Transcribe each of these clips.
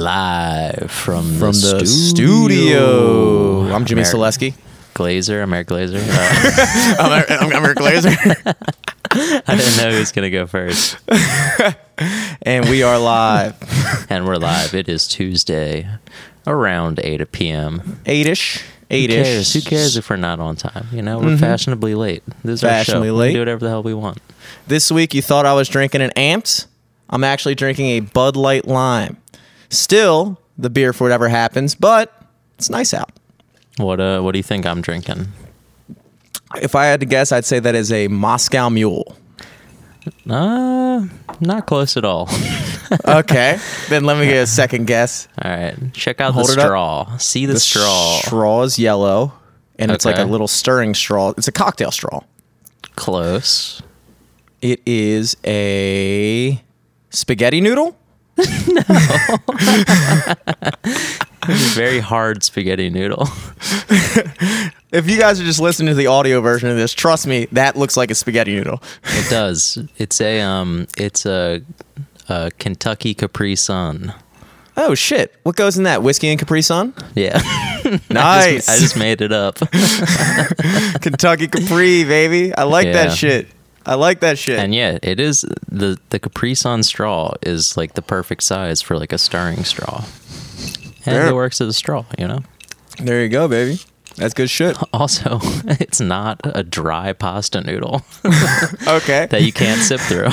live from, from the, the studio. studio. I'm Jimmy Selesky. Glazer, I'm Eric Glazer. Uh, I'm, I'm, I'm Eric Glazer. I didn't know who was gonna go first. and we are live. And we're live. It is Tuesday, around eight p.m. Eight-ish. Who Eight-ish. cares? Who cares if we're not on time? You know, we're fashionably late. This is our Fashionably show. We late. can do whatever the hell we want. This week you thought I was drinking an Amps. I'm actually drinking a Bud Light Lime. Still the beer for whatever happens, but it's nice out. What uh? What do you think I'm drinking? If I had to guess, I'd say that is a Moscow Mule. Uh, not close at all. Okay, then let me get a second guess. All right, check out Hold the straw. See the, straw. straw is yellow, and it's like a little stirring straw. It's a cocktail straw. Close. It is a spaghetti noodle. Very hard spaghetti noodle. If you guys are just listening to the audio version of this, trust me, that looks like a spaghetti noodle. It does. It's a um. It's a, a Kentucky Capri Sun. Oh shit! What goes in that? Whiskey and Capri Sun. Yeah, Nice. I just made it up. Kentucky Capri, baby. I like Yeah. that shit. I like that shit. and yeah, it is the the Capri Sun straw is like the perfect size for like a stirring straw, and There- it works as a straw. You know. there you go, baby. That's good shit. Also, it's not a dry pasta noodle Okay. that you can't sip through.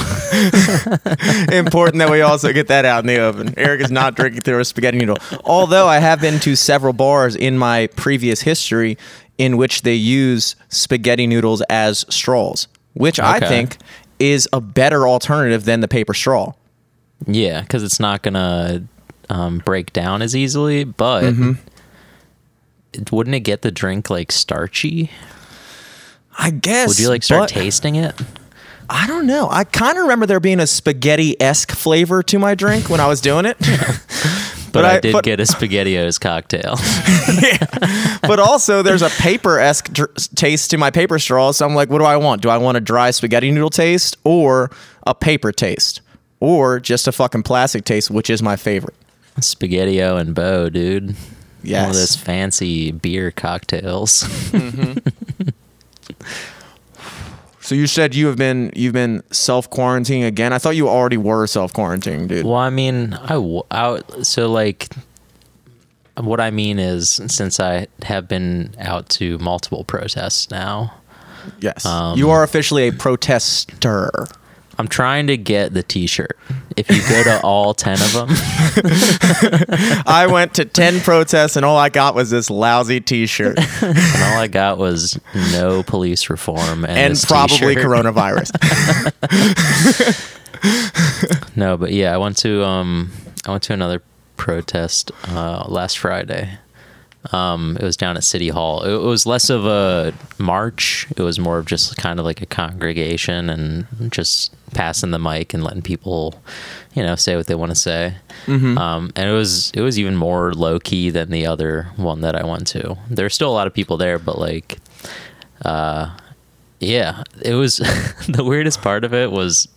Important that we also get that out in the open. Eric is not drinking through a spaghetti noodle. Although I have been to several bars in my previous history in which they use spaghetti noodles as straws, which I think is a better alternative than the paper straw. Yeah, because it's not gonna um, break down as easily. But Mm-hmm. it- wouldn't it get the drink like starchy? I guess. Would you like start tasting it? I don't know. I kind of remember there being a spaghetti esque flavor to my drink when I was doing it. But, I, I- did but- get a SpaghettiOs cocktail. but also, there's a paper esque dr- taste to my paper straw. So I'm like, what do I want? Do I want a dry spaghetti noodle taste or a paper taste? Or just a fucking plastic taste, which is my favorite. SpaghettiO and Bo, dude. One Yes. of those fancy beer cocktails. Mm-hmm. So you said you have been you've been self quarantining again. I thought you already were self quarantining, dude. well, I mean, I, w- I- so like what I mean is since I have been out to multiple protests now, Yes, Um, you are officially a protester. I'm trying to get the T-shirt. If you go to all ten of them, I went to ten protests and all I got was this lousy T-shirt and all I got was no police reform and, and probably t-shirt. coronavirus. No, but yeah, I went to um I went to another protest uh last Friday. Um it was down at City Hall. It, was less of a march. It was more of just kind of like a congregation and just passing the mic and letting people, you know, say what they want to say. Um and it was it was even more low key than the other one that I went to. There's still a lot of people there, but like uh yeah, it was the weirdest part of it was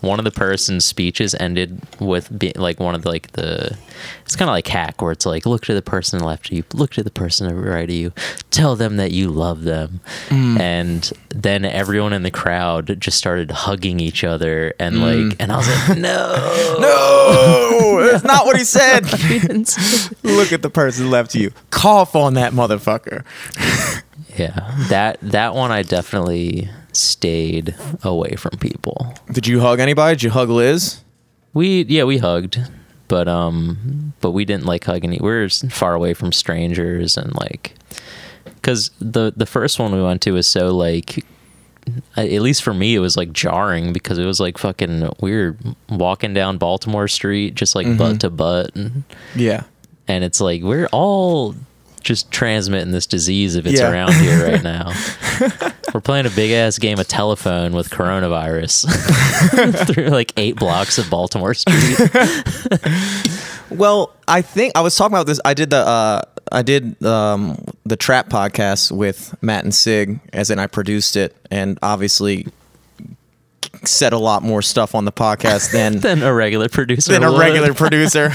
one of the person's speeches ended with being like one of the like the it's kind of like hack where it's like look to the person left of you, look to the person right of you, tell them that you love them, mm. and then everyone in the crowd just started hugging each other and mm. like and I was like no. No, that's not what he said. he Look at the person left to you. Cough on that motherfucker. Yeah, that that one I definitely stayed away from people. Did you hug anybody? Did you hug Liz? We yeah we hugged, but um but we didn't like hug any. We were far away from strangers and like because the the first one we went to was so like at least for me it was like jarring because it was like fucking we were walking down Baltimore Street just like butt to butt and, Yeah. and it's like we're all just transmitting this disease if it's Yeah. around here right now. We're playing a big ass game of telephone with coronavirus through like eight blocks of Baltimore Street. Well, I think I was talking about this. I did the uh, I did um, the trap podcast with Matt and Sig, as in I produced it, and obviously said a lot more stuff on the podcast than than a regular producer. than a would. regular producer.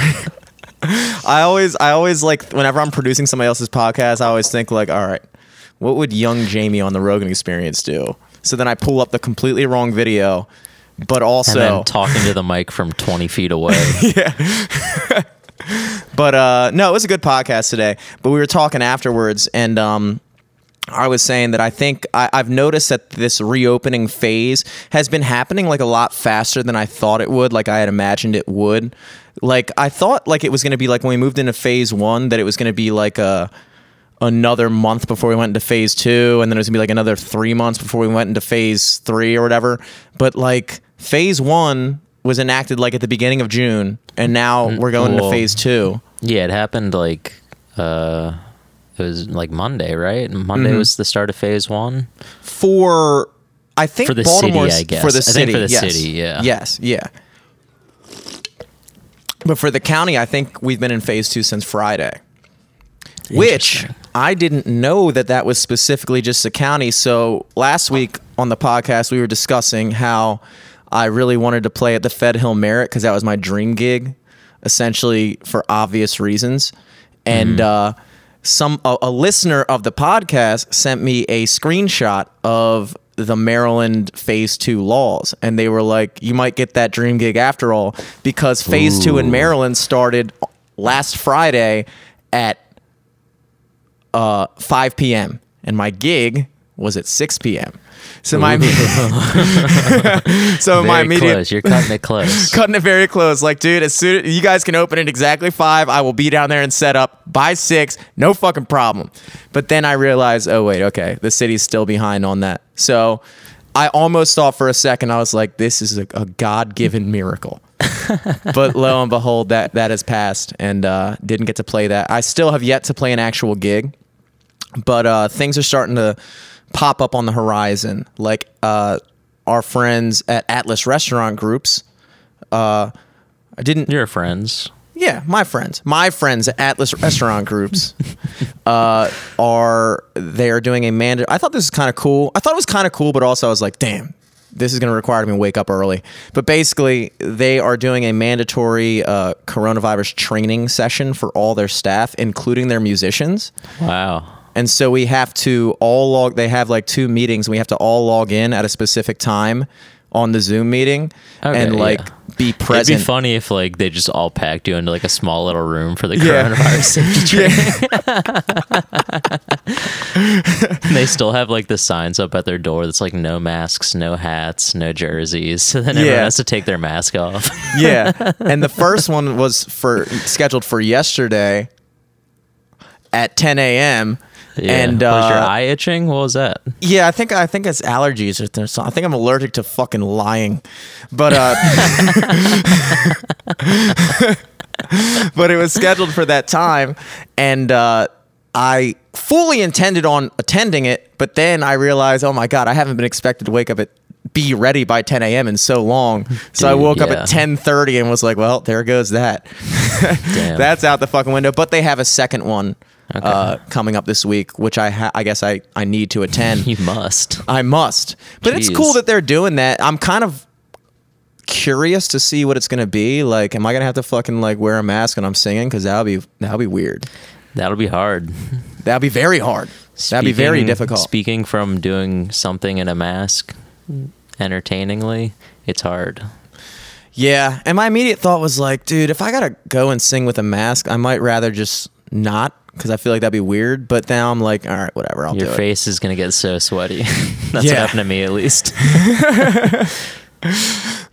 I always, I always like whenever I'm producing somebody else's podcast, I always think like, all right, what would young Jamie on the Rogan Experience do? So then I pull up the completely wrong video, but and also, then talking to the mic from 20 feet away. Yeah. but uh, no, it was a good podcast today. But we were talking afterwards, and um, I was saying that I think I, I've noticed that this reopening phase has been happening like a lot faster than I thought it would, like I had imagined it would. Like I thought, like it was going to be like when we moved into phase one, that it was going to be like a another month before we went into phase two, and then it was gonna be like another three months before we went into phase three or whatever. But like phase one was enacted like at the beginning of June, and now we're going into well- phase two. Yeah, it happened like uh it was like Monday, right? Monday Mm-hmm. was the start of phase one. for I think For the city, I guess. for the I think city. for the yes. city, yeah. Yes, yeah. But for the county, I think we've been in phase two since Friday, which I didn't know that that was specifically just the county. So last week on the podcast, we were discussing how I really wanted to play at the Fed Hill Merit because that was my dream gig, essentially for obvious reasons. And uh, some a, a listener of the podcast sent me a screenshot of the Maryland Phase Two laws, and they were like, "You might get that dream gig after all," because Phase Two in Maryland started last Friday at uh, 5 p.m. and my gig was at 6 p.m. So my so Very my immediate close. You're cutting it close. cutting it very close. Like, dude, as soon as you guys can open it exactly five, I will be down there and set up by six, no fucking problem. But then I realized, oh wait, okay, the city's still behind on that. So I almost thought for a second, I was like, this is a, a God given miracle. but lo and behold, that that has passed, and uh, didn't get to play that. I still have yet to play an actual gig but uh, things are starting to pop up on the horizon. Like uh, our friends at Atlas Restaurant Groups. Uh, I didn't. Your friends. Yeah, my friends, my friends at Atlas Restaurant Groups uh, are they are doing a mandate. I thought this was kind of cool. I thought it was kind of cool, but also I was like, damn. This is going to require me to wake up early. But basically, they are doing a mandatory uh, coronavirus training session for all their staff, including their musicians. Wow. And so we have to all log. They have like two meetings. And we have to all log in at a specific time on the Zoom meeting Okay, and like yeah. be present. It'd be funny if like they just all packed you into like a small little room for the Yeah. coronavirus safety training. they still have like the signs up at their door that's like no masks, no hats, no jerseys. So then everyone Yeah. has to take their mask off. yeah. And the first one was for scheduled for yesterday at 10 a.m. Yeah. And was your uh, eye itching? What was that? yeah, I think I think it's allergies or something. I think I'm allergic to fucking lying, but uh, but it was scheduled for that time, and uh, I fully intended on attending it, but then I realized, oh my god, I haven't been expected to wake up at be ready by 10 a.m. in so long. So I Dude, woke up yeah. at 10:30 and was like, well, there goes that. That's out the fucking window. But they have a second one uh, coming up this week, which I ha- I guess I I need to attend. you must. I must. But it's cool that they're doing that. I'm kind of curious to see what it's gonna be. Like, am I gonna have to fucking like wear a mask when I'm singing? Because that'll be that'll be weird. That'll be hard. That'll be very hard. That'd be very difficult. Speaking from doing something in a mask entertainingly, it's hard. Yeah. And my immediate thought was like, dude, if I gotta go and sing with a mask, I might rather just not because I feel like that'd be weird. But now I'm like, all right, whatever, I'll Your do it. face is gonna get so sweaty. That's Yeah. what happened to me at least.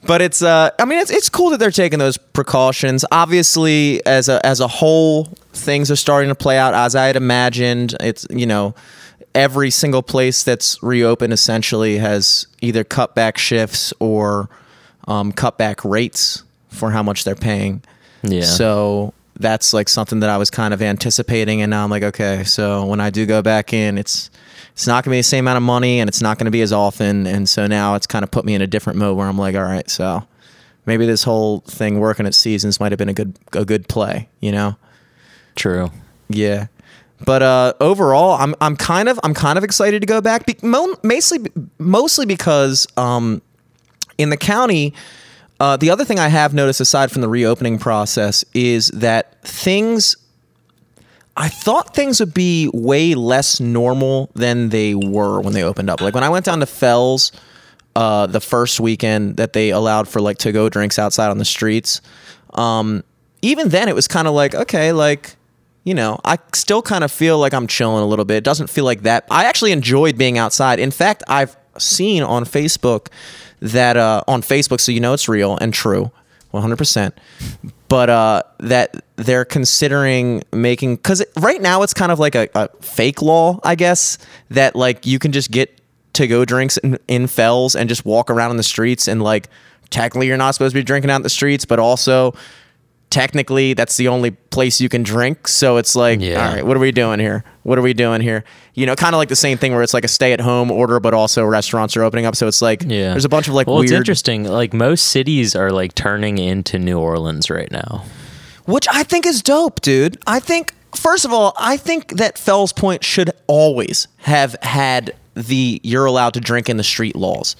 but it's uh i mean it's, it's cool that they're taking those precautions obviously as a as a whole things are starting to play out as i had imagined it's you know every single place that's reopened essentially has either cut back shifts or um, cut back rates for how much they're paying Yeah. so that's like something that i was kind of anticipating and now i'm like okay so when i do go back in it's it's not going to be the same amount of money and it's not going to be as often and so now it's kind of put me in a different mode where i'm like all right so maybe this whole thing working at seasons might have been a good a good play you know True. yeah but uh overall i'm i'm kind of i'm kind of excited to go back be, mostly mostly because um in the county Uh, the other thing I have noticed, aside from the reopening process, is that things. I thought things would be way less normal than they were when they opened up. Like when I went down to Fells uh, the first weekend that they allowed for like to go drinks outside on the streets. Um, even then, it was kind of like okay, like you know, I still kind of feel like I'm chilling a little bit. It doesn't feel like that. I actually enjoyed being outside. In fact, I've seen on Facebook that uh, on Facebook, so you know it's real and true, 100%. But uh, that they're considering making because right now it's kind of like a, a fake law, I guess, that like you can just get to go drinks in, in fells and just walk around in the streets and like technically you're not supposed to be drinking out in the streets, but also technically that's the only place you can drink. So it's like, Yeah. all right, what are we doing here? What are we doing here? You know, kind of like the same thing where it's like a stay at home order, but also restaurants are opening up. So it's like, Yeah. there's a bunch of like well, weird, it's interesting. Like most cities are like turning into New Orleans right now. which I think is dope, dude. I think, first of all, I think that Fells Point should always have had the you're allowed to drink in the street laws.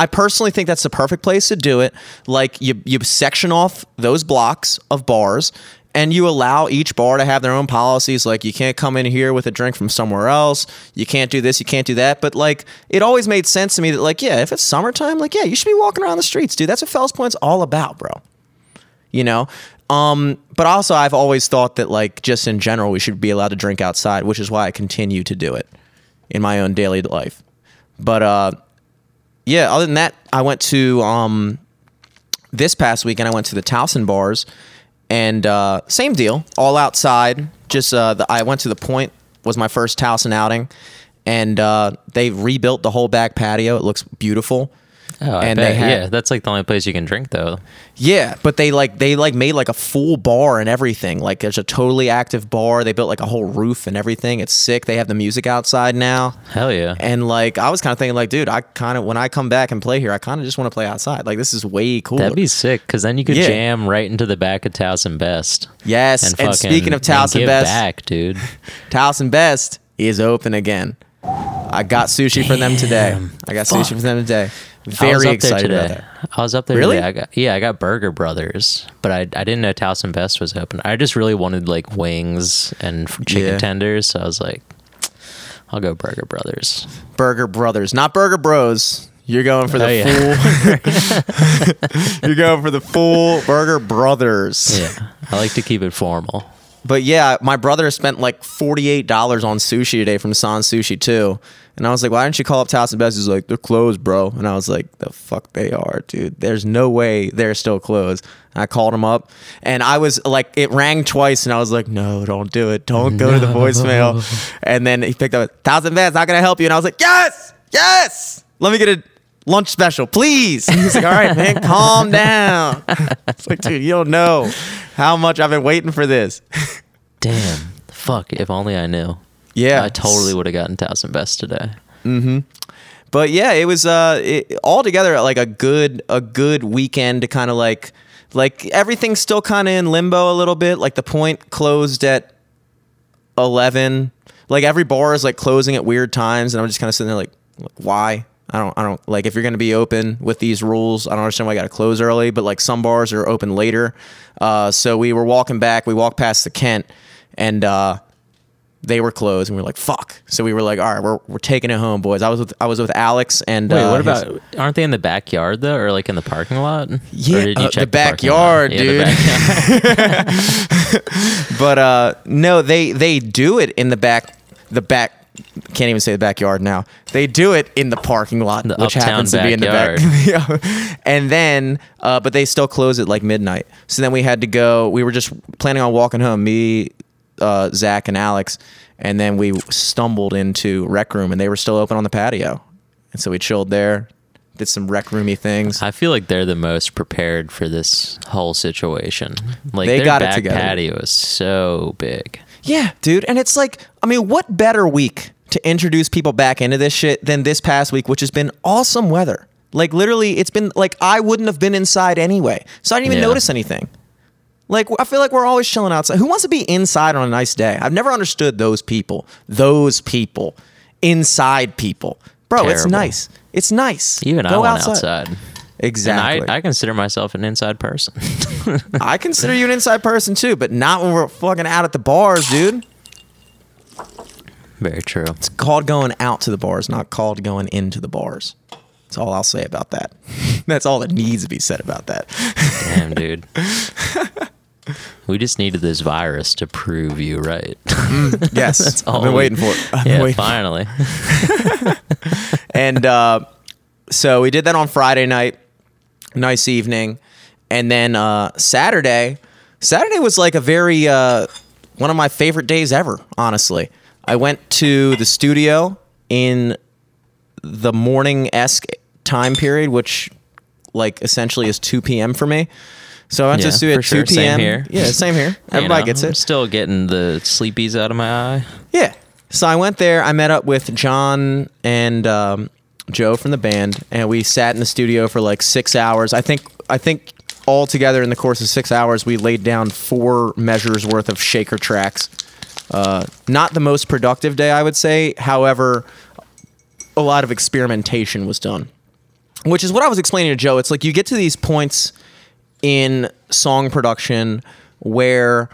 I personally think that's the perfect place to do it. Like you, you section off those blocks of bars and you allow each bar to have their own policies. Like you can't come in here with a drink from somewhere else. You can't do this. You can't do that. But like it always made sense to me that like, yeah, if it's summertime, like, yeah, you should be walking around the streets, dude. That's what Fells Point's all about, bro you know um but also i've always thought that like just in general we should be allowed to drink outside which is why i continue to do it in my own daily life but uh yeah other than that i went to um this past weekend i went to the towson bars and uh same deal all outside just uh the, i went to the point was my first towson outing and uh they rebuilt the whole back patio it looks beautiful Oh, I and bet. they had yeah, that's like the only place you can drink though. yeah, but they like they like made like a full bar and everything. Like there's a totally active bar. They built like a whole roof and everything. It's sick. They have the music outside now. Hell yeah. And like I was kind of thinking like, dude, I kind of when I come back and play here, I kind of just want to play outside. Like this is way cool. That'd be sick because then you could Yeah. jam right into the back of Towson Best. yes. And, fucking- speaking of Towson Best, back, dude. Towson Best is open again. I got sushi for them today. I got Fuck. sushi for them today. Very up there excited today. about that. I was up there Really? today. I got yeah, I got Burger Brothers, but I I didn't know Towson Best was open. I just really wanted like wings and chicken Yeah. tenders, so I was like, I'll go Burger Brothers. Burger Brothers, not Burger Bros. You're going for the Oh, yeah. full. You're going for the full Burger Brothers. Yeah, I like to keep it formal. But yeah, my brother spent like forty eight dollars on sushi today from San Sushi too, and I was like, "Why didn't you call up Towson Best?" He's like, "They're closed, bro." And I was like, "The fuck they are, dude. There's no way they're still closed." And I called him up, and I was like, it rang twice, and I was like, "No, don't do it. Don't go to the voicemail." And then he picked up Towson Best. How can I help you? And I was like, "Yes, yes. Let me get a." Lunch special, please. And he's like, all right, man, calm down. It's like, dude, you don't know how much I've been waiting for this. Damn, fuck! If only I knew. Yeah, I totally would have gotten Towson Best today. But yeah, it was uh it, altogether like a good a good weekend to kind of like like everything's still kind of in limbo a little bit. Like the point closed at eleven. Like every bar is like closing at weird times, and I'm just kind of sitting there like, why? I don't I don't like if you're gonna be open with these rules. I don't understand why I got to close early. But like some bars are open later. Uh, so we were walking back. We walked past the Kent, and uh, they were closed and we were like fuck so we were like all right we're, we're taking it home boys i was with i was with alex and Wait, uh, what his- about? Aren't they in the backyard though, or like in the parking lot? Yeah, uh, the lot? backyard, Yeah, the dude. backyard. but uh no they they do it in the back the back can't even say the backyard now they do it in the parking lot The which happens to be in the back and then uh but they still close at like midnight so then we had to go we were just planning on walking home me uh zach and alex and then we stumbled into rec room and they were still open on the patio and so we chilled there did some rec roomy things I feel like they're the most prepared for this whole situation. Like They their got it back together. patio is so big. Yeah, dude. And it's like, I mean, what better week to introduce people back into this shit than this past week, which has been awesome weather? Like, literally, it's been like I wouldn't have been inside anyway. So I didn't even Yeah. notice anything. Like, I feel like we're always chilling outside. Who wants to be inside on a nice day? I've never understood those people. Those people. Inside people. Bro, it's nice. It's nice. Even I Go went outside. Exactly. I, I consider myself an inside person. I consider you an inside person too, but not when we're fucking out at the bars, dude. Very true. It's called going out to the bars, not called going into the bars. That's all I'll say about that. That's all that needs to be said about that. Damn, dude. We just needed this virus to prove you right. Yes, That's all. I've been we- waiting for it. I've yeah, finally. And uh, so we did that on Friday night. Nice evening, and then uh, Saturday. Saturday was like a very uh, one of my favorite days ever. Honestly, I went to the studio in the morning esque time period, which like essentially is two p.m. for me. So I went to Yeah, the studio for at sure. two Same p.m. here. Yeah, same here. You Everybody know, gets I'm it. still getting the sleepies out of my eye. Yeah. So I went there. I met up with John and um, Joe from the band, and we sat in the studio for like six hours. I think. I think all together in the course of six hours, we laid down four measures worth of shaker tracks. Uh, not the most productive day, I would say. However, a lot of experimentation was done, which is what I was explaining to Joe. It's like you get to these points in song production where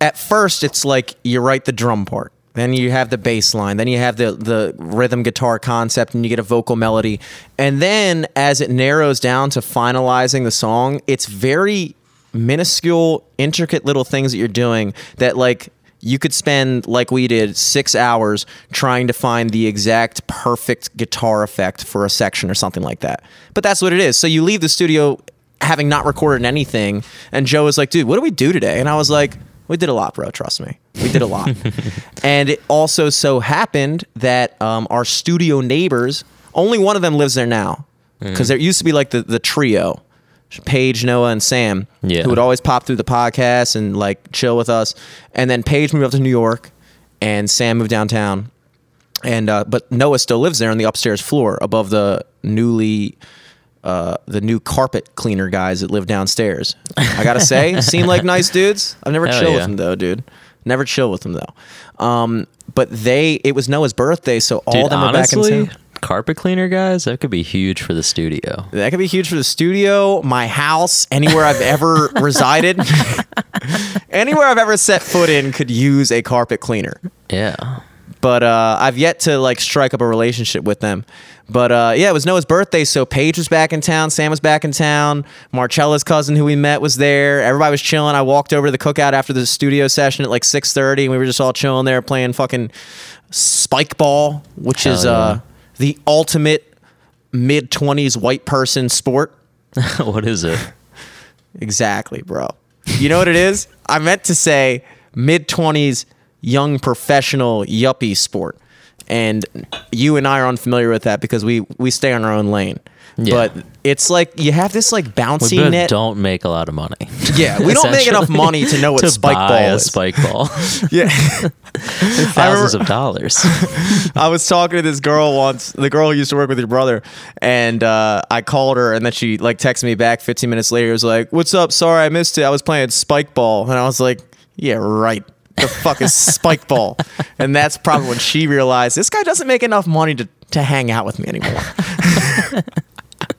at first it's like you write the drum part then you have the bass line then you have the the rhythm guitar concept and you get a vocal melody. And then as it narrows down to finalizing the song it's very minuscule intricate little things that you're doing that like you could spend like we did six hours trying to find the exact perfect guitar effect for a section or something like that. But that's what it is. So you leave the studio having not recorded anything and joe was like dude what do we do today and i was like we did a lot bro trust me we did a lot and it also so happened that um, our studio neighbors only one of them lives there now because there used to be like the, the trio Paige, Noah, and Sam, Yeah. who would always pop through the podcast and like chill with us. And then Paige moved up to New York, and Sam moved downtown. And uh, but Noah still lives there on the upstairs floor above the newly uh, the new carpet cleaner guys that live downstairs. I gotta say, seem like nice dudes. I've never Hell chilled with them though, dude. Never chill with them though. Um, but they, it was Noah's birthday, so all Dude, of them are back in honestly, town. carpet cleaner guys, that could be huge for the studio. That could be huge for the studio, my house, anywhere I've ever resided. anywhere I've ever set foot in could use a carpet cleaner. Yeah. But uh, I've yet to like strike up a relationship with them. But uh, yeah, it was Noah's birthday, so Paige was back in town, Sam was back in town, Marcella's cousin who we met was there. Everybody was chilling. I walked over to the cookout after the studio session at like six thirty, and we were just all chilling there playing fucking spike ball, which Hell is yeah. uh, the ultimate mid twenties white person sport. what is it? Exactly, bro. You know what it is? I meant to say mid 20s young professional yuppie sport. And you and I are unfamiliar with that because we we stay on our own lane. Yeah. But it's like you have this like We bouncy both net. don't make a lot of money. Yeah, we don't make enough money to know what to spike buy ball a is. spike ball. Yeah. Thousands of dollars. I was talking to this girl once, the girl who used to work with your brother, and uh, I called her, and then she like texted me back 15 minutes later. It was like, "What's up? Sorry, I missed it. I was playing spike ball," and I was like, "Yeah, right. The fuck is spike ball?" And that's probably when she realized this guy doesn't make enough money to to hang out with me anymore.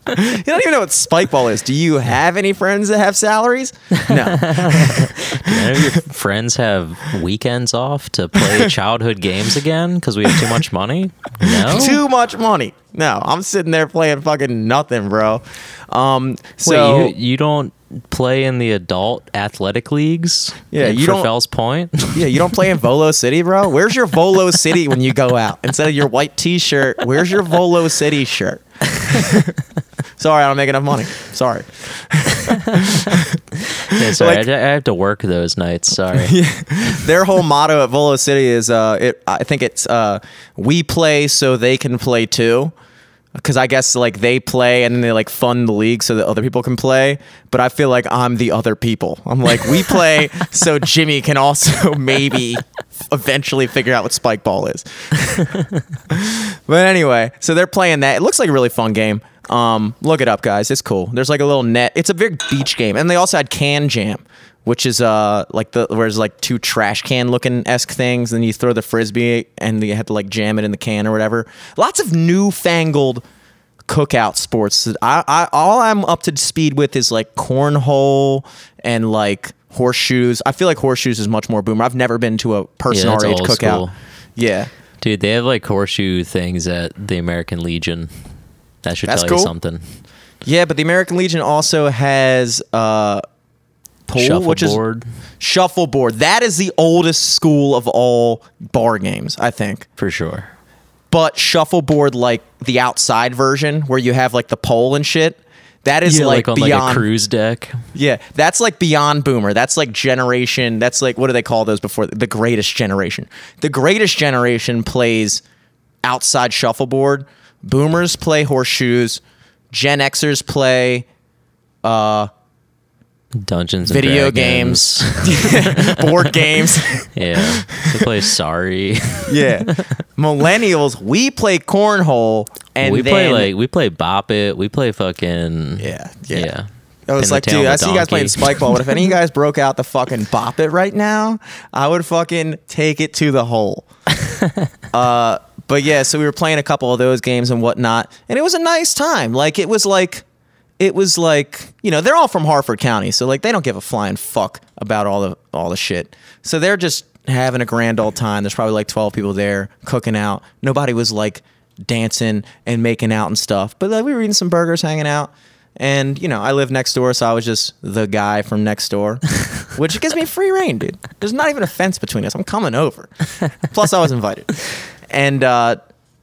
you don't even know what spike ball is. Do you have any friends that have salaries? No. None of your friends have weekends off to play childhood games again because we have too much money? No. Too much money. No, I'm sitting there playing fucking nothing, bro. Um, so Wait, you, you don't play in the adult athletic leagues? Yeah, you don't- Fells Point. Yeah, you don't play in Volo City, bro? Where's your Volo City when you go out? Instead of your white t shirt, where's your Volo City shirt? Sorry, I don't make enough money. Sorry. yeah, sorry, Like- I, I have to work those nights. Sorry. Their whole motto at Volo City is uh it I think it's uh we play so they can play too. Cause I guess like they play and then they like fund the league so that other people can play. But I feel like I'm the other people. I'm like, we play so Jimmy can also maybe eventually figure out what spike ball is. but anyway, so they're playing that. It looks like a really fun game. Um, look it up, guys. It's cool. There's like a little net. It's a big beach game, and they also had can jam, which is uh like the where there's like two trash can looking esque things, and you throw the frisbee and you have to like jam it in the can or whatever. Lots of newfangled cookout sports. I, I all I'm up to speed with is like cornhole and like horseshoes. I feel like horseshoes is much more boomer. I've never been to a person Yeah, our age cookout. school. Yeah. Dude, they have like horseshoe things at the American Legion. That should That's tell cool. you something. Yeah, but the American Legion also has uh pool, which is Shuffleboard shuffleboard. That is the oldest school of all bar games, I think. for sure. But shuffleboard, like the outside version, where you have like the pole and shit, that is Yeah, like, like, on beyond. like cruise deck. Yeah, that's like beyond boomer. That's like generation. That's like what do they call those before? The greatest generation. The greatest generation plays outside shuffleboard. Boomers play horseshoes. Gen Xers play uh, Dungeons and video games, board games. Yeah. They play Sorry. yeah, millennials we play cornhole and we then, play like we play Bop It. We play fucking yeah, yeah. yeah. I was like, dude, I see you guys playing spike ball. But if any of you guys broke out the fucking bop it right now, I would fucking take it to the hole. uh, but yeah, so we were playing a couple of those games and whatnot, and it was a nice time. Like it was like, it was like, you know, they're all from Harford County, so like they don't give a flying fuck about all the all the shit. So they're just having a grand old time. There's probably like 12 people there cooking out. Nobody was like dancing and making out and stuff, but like we were eating some burgers, hanging out. And you know, I live next door, so I was just the guy from next door, which gives me free reign, dude. There's not even a fence between us. I'm coming over. Plus, I was invited, and uh,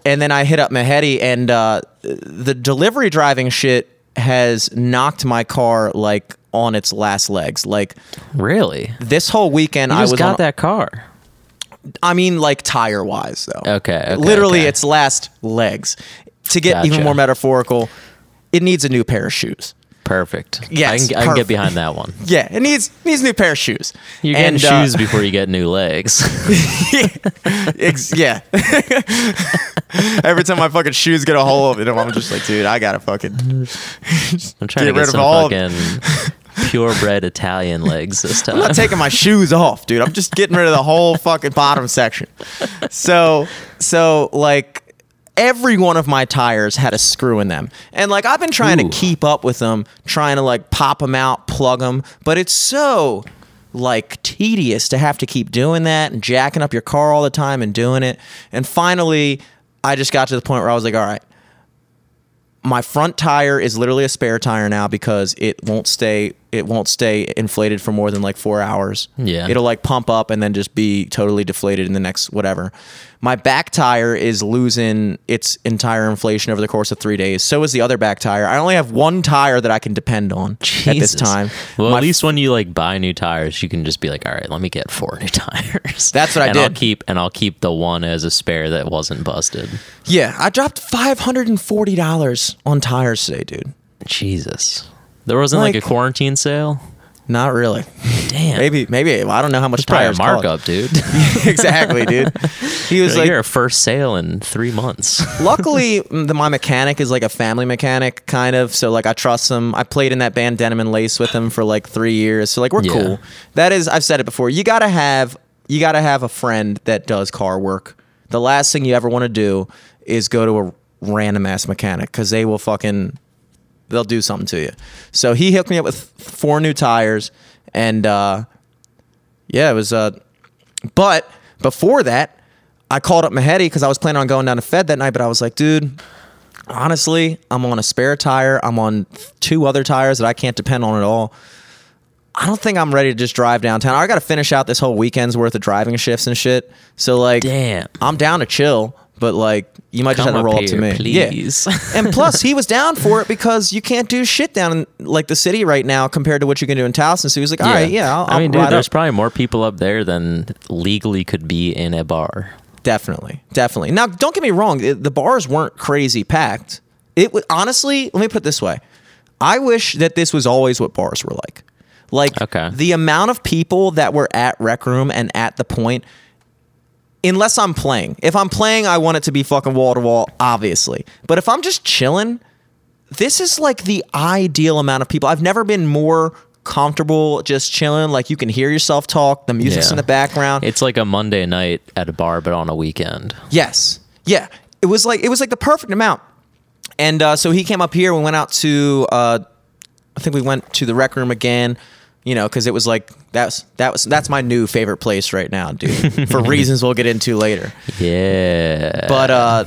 and then I hit up Mahedi, and uh, the delivery driving shit has knocked my car like on its last legs. Like Really? this whole weekend, I was got on, that car. I mean, like tire wise, though. Okay, okay, Literally, okay. its last legs. To get even more metaphorical, it needs a new pair of shoes. Perfect. Yes, I can, I can get behind that one. Yeah, it needs needs a new pair of shoes. You're getting And, uh, shoes before you get new legs. Ex- yeah. Every time my fucking shoes get a hole in them, I'm just like, dude, I gotta fucking. I'm Get trying to rid get of all of- fucking purebred Italian legs this time. I'm not taking my shoes off, dude. I'm just getting rid of the whole fucking bottom section. So, so like every one of my tires had a screw in them, and like I've been trying Ooh. to keep up with them, trying to like pop them out, plug them, but it's so like tedious to have to keep doing that and jacking up your car all the time and doing it. And finally, I just got to the point where I was like, all right, my front tire is literally a spare tire now because it won't stay it won't stay inflated for more than like four hours. Yeah. It'll like pump up and then just be totally deflated in the next whatever. My back tire is losing its entire inflation over the course of three days. So is the other back tire. I only have one tire that I can depend on at this time. Well, My at least when you like buy new tires, you can just be like, all right, let me get four new tires. That's what I and I'll did. keep and I'll keep the one as a spare that wasn't busted. Yeah, I dropped five hundred and forty dollars on tires today, dude. Jesus. There wasn't like, Like- a quarantine sale? Not really. Damn. Maybe, maybe. I don't know how much Probably a markup, dude. exactly, dude. He was like, a first sale in three months. luckily the, my mechanic is like a family mechanic kind of so like i trust him i played in that band denim and lace with him for like three years so like we're Yeah. cool that is i've said it before you gotta have you gotta have a friend that does car work the last thing you ever want to do is go to a random ass mechanic because they will fucking they'll do something to you so he hooked me up with four new tires and uh yeah it was uh but before that, I called up Mahedi because I was planning on going down to Fed that night, but I was like, dude, honestly, I'm on a spare tire. I'm on two other tires that I can't depend on at all. I don't think I'm ready to just drive downtown. I got to finish out this whole weekend's worth of driving shifts and shit. So like, Damn. I'm down to chill, but like, you might just Come have to up roll up to here, me, please. Yeah. and plus, he was down for it because you can't do shit down in like the city right now compared to what you can do in Towson. So he was like, all right, yeah, I'll, I mean, dude, there's up. probably more people up there than legally could be in a bar. Definitely, definitely. Now, don't get me wrong; the bars weren't crazy packed. It was honestly. Let me put it this way: I wish that this was always what bars were like. Like Okay. the amount of people that were at Rec Room and at the point. Unless I'm playing. If I'm playing, I want it to be fucking wall to wall, obviously. But if I'm just chilling, this is like the ideal amount of people. I've never been more comfortable just chilling. Like you can hear yourself talk, the music's Yeah. in the background. It's like a Monday night at a bar, but on a weekend. Yes. Yeah. It was like it was like the perfect amount. And uh, so he came up here. We went out to, uh, I think we went to the rec room again. You know, because it was like that's that was that's my new favorite place right now, dude. for reasons we'll get into later. Yeah. But uh,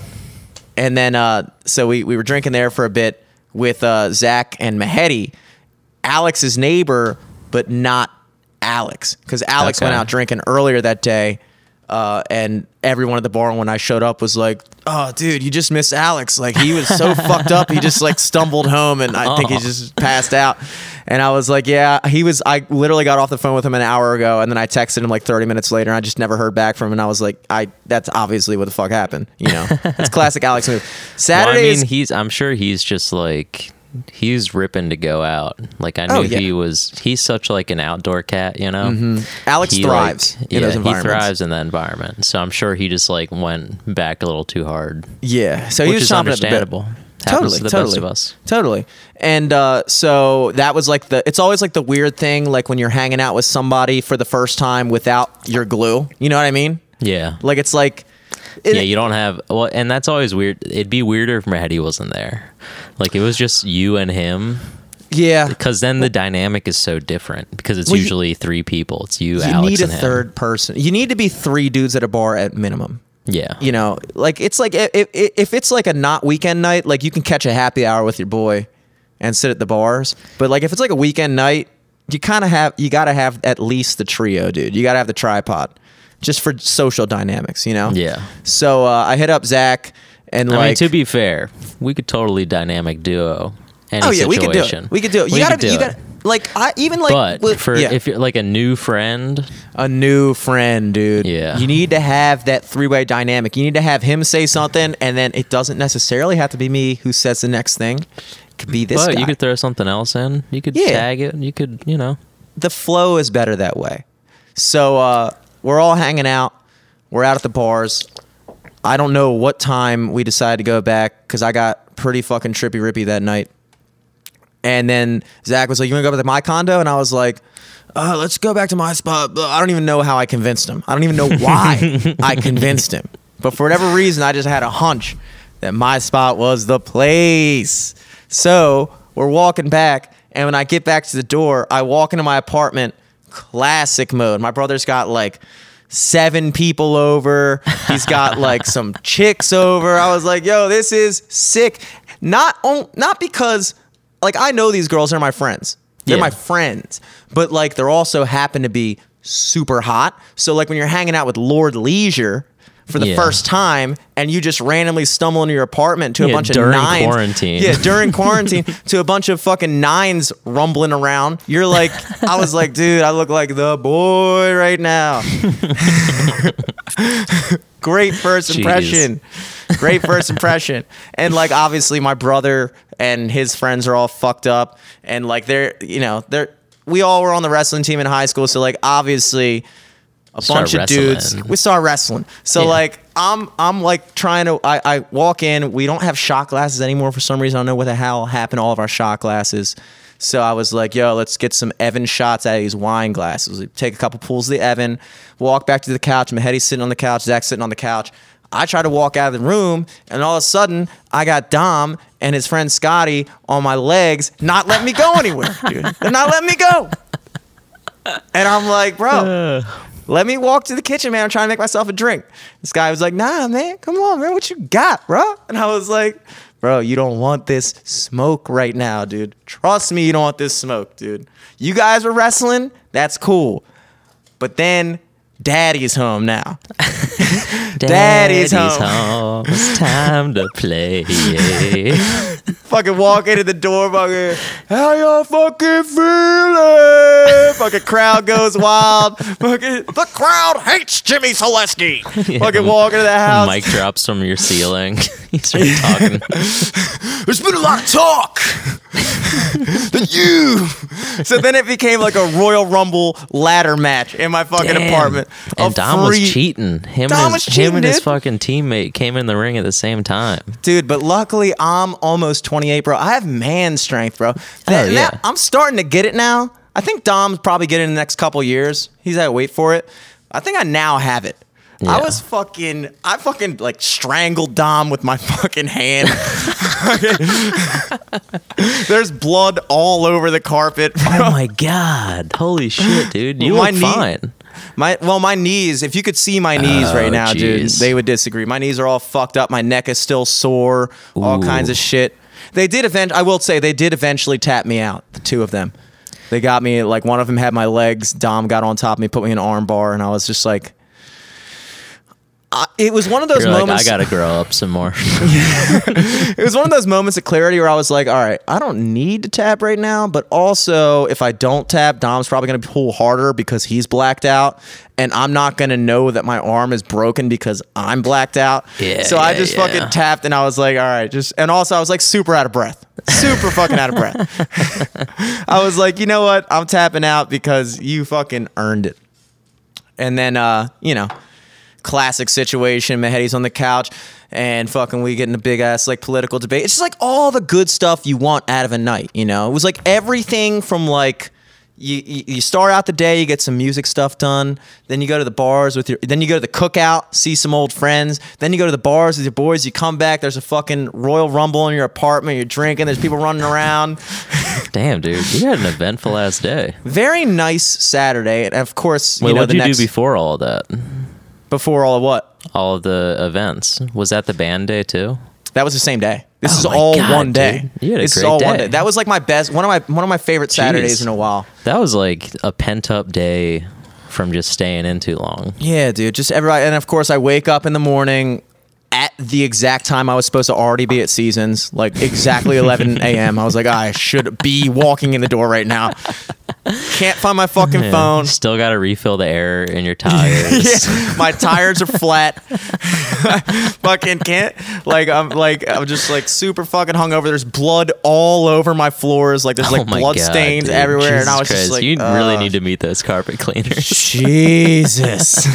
and then uh, so we we were drinking there for a bit with uh Zach and Mahedi, Alex's neighbor, but not Alex, because Alex went out drinking earlier that day. Uh, and everyone at the bar when I showed up was like, "Oh, dude, you just missed Alex. Like he was so fucked up. He just like stumbled home, and I think he Oh. just passed out." And I was like, "Yeah, he was." I literally got off the phone with him an hour ago, and then I texted him like 30 minutes later, and I just never heard back from him. And I was like, "I that's obviously what the fuck happened." You know, it's classic Alex move. well, I mean, he's. I'm sure he's just like he's ripping to go out. Like I knew Oh, yeah. he was. He's such like an outdoor cat. You know. Alex He, thrives like- in yeah, he thrives in that environment. So I'm sure he just like went back a little too hard. Yeah, so he Which was is chomping at the bit. understandable. Totally, to the totally, best of us. totally. And uh, so that was like the. It's always like the weird thing, like when you're hanging out with somebody for the first time without your glue. You know what I mean? Yeah. Like it's like. it- yeah, you don't have well, and that's always weird. It'd be weirder if Mahedi wasn't there. Like it was just you and him, yeah. because then the dynamic is so different. Because it's Well, you- usually three people. It's you, You Alex, need a and him. third person. You need to be three dudes at a bar at minimum. Yeah, You know, like it's like if, if, if it's like a not weekend night, like you can catch a happy hour with your boy and sit at the bars. But like if it's like a weekend night, you kind of have you got to have at least the trio, dude. You got to have the tripod, just for social dynamics. You know. Yeah. So uh, I hit up Zach and I like. mean, to be fair, we could totally dynamic duo. Any Oh yeah, we could do it. We could do it. You We gotta, do you it. gotta, like, I even like, But with- for yeah. if you're like a new friend, a new friend, dude. Yeah. You need to have that three way dynamic. You need to have him say something, and then it doesn't necessarily have to be me who says the next thing. It could be this but guy. you could throw something else in. You could Yeah. tag it. You could, you know. the flow is better that way. So uh, we're all hanging out. We're out at the bars. I don't know what time we decided to go back because I got pretty fucking trippy rippy that night. And then Zach was like, "You want to go back to my condo?" And I was like, uh, "Let's go back to my spot." I don't even know how I convinced him. I don't even know why I convinced him. But for whatever reason, I just had a hunch that my spot was the place. So we're walking back, and when I get back to the door, I walk into my apartment, classic mode. My brother's got like seven people over. He's got like some chicks over. I was like, yo, this is sick. Not on, not because like I know these girls are my friends. They're Yeah. my friends. But like they're also happen to be super hot. So like when you're hanging out with Lord Leisure for the Yeah. first time and you just randomly stumble into your apartment to a Yeah, bunch of during nines. quarantine. Yeah, during quarantine to a bunch of fucking nines rumbling around. You're like, I was like, dude, I look like the boy right now. Great first Jeez. impression. Great first impression. And like obviously my brother and his friends are all fucked up and like they're you know, they're we all were on the wrestling team in high school, so like obviously a Start bunch of dudes. We start wrestling. So Yeah. like I'm I'm like trying to I, I walk in. We don't have shot glasses anymore for some reason. I don't know what the hell happened to all of our shot glasses. So I was like, yo, let's get some Evan shots out of these wine glasses. We take a couple pulls of the Evan, walk back to the couch. Mahedi's sitting on the couch, Zach's sitting on the couch. I try to walk out of the room, and all of a sudden, I got Dom and his friend Scotty on my legs, not letting me go anywhere, dude. They're not letting me go. And I'm like, bro, let me walk to the kitchen, man. I'm trying to make myself a drink. This guy was like, nah, man, come on, man. What you got, bro? And I was like, bro, you don't want this smoke right now, dude. Trust me, you don't want this smoke, dude. You guys were wrestling, that's cool. But then daddy's home now. Daddy's home. It's time to play. fucking walk into the door, fucking, how y'all fucking feeling? fucking crowd goes wild. Fucking, the crowd hates Jimmy Celesti. Fucking walk into the house. Mic drops from your ceiling. you start talking. There's been a lot of talk. that you. So then it became like a Royal Rumble ladder match in my fucking Damn. apartment. And of Dom was cheating. Him Dom and, was cheating, him and his fucking teammate came in the ring at the same time. Dude, but luckily I'm almost 28, bro. I have man strength, bro. That- yeah. that- I'm starting to get it now. I think Dom's probably getting it in the next couple years. He's had to wait for it. I think I now have it. I was fucking, I fucking like strangled Dom with my fucking hand. There's blood all over the carpet. Oh my god! Holy shit, dude! You My look knee- fine. My well, my knees. If you could see my knees Oh, right now, dude, they would disagree. My knees are all fucked up. My neck is still sore. All kinds of shit. They did event. I will say they did eventually tap me out. The two of them. They got me like one of them had my legs. Dom got on top of me, put me in an arm bar, and I was just like. I, it was one of those You're like, moments. I gotta grow up some more. it was one of those moments of clarity where I was like, all right, I don't need to tap right now, but also if I don't tap, Dom's probably going to pull harder because he's blacked out, and I'm not going to know that my arm is broken because I'm blacked out. Yeah, so I just yeah. fucking tapped, and I was like, all right, just, and also I was like super out of breath. Super fucking out of breath. I was like, you know what? I'm tapping out because you fucking earned it. And then, uh, you know, classic situation. Mehetti's on the couch and fucking we get in a big ass like political debate. It's just like all the good stuff you want out of a night, you know? It was like everything from like you, you start out the day, you get some music stuff done. Then you go to the bars with your. Then you go to the cookout, see some old friends. Then you go to the bars with your boys. You come back. There's a fucking Royal Rumble in your apartment. You're drinking. There's people running around. Damn, dude, you had an eventful ass day. Very nice Saturday. And of course, Wait, you know what the did you next do before all of that? Before all of what? All of the events. Was that the band day too? That was the same day. This Oh is all God, one day. dude. You had a this is great all one day. day. That was like my best one of my one of my favorite Saturdays Jeez. in a while. That was like a pent up day from just staying in too long. Yeah, dude. Just everybody and of course I wake up in the morning at the exact time I was supposed to already be at Seasons, like exactly 11 a.m. I was like, I should be walking in the door right now. Can't find my fucking Yeah. phone. Still got to refill the air in your tires. Yeah, my tires are flat. fucking can't like I'm like I'm just like super fucking hungover. There's blood all over my floors. Like there's like oh blood God, stains dude. everywhere, and I Jesus was just like, you really uh, need to meet those carpet cleaners. Jesus.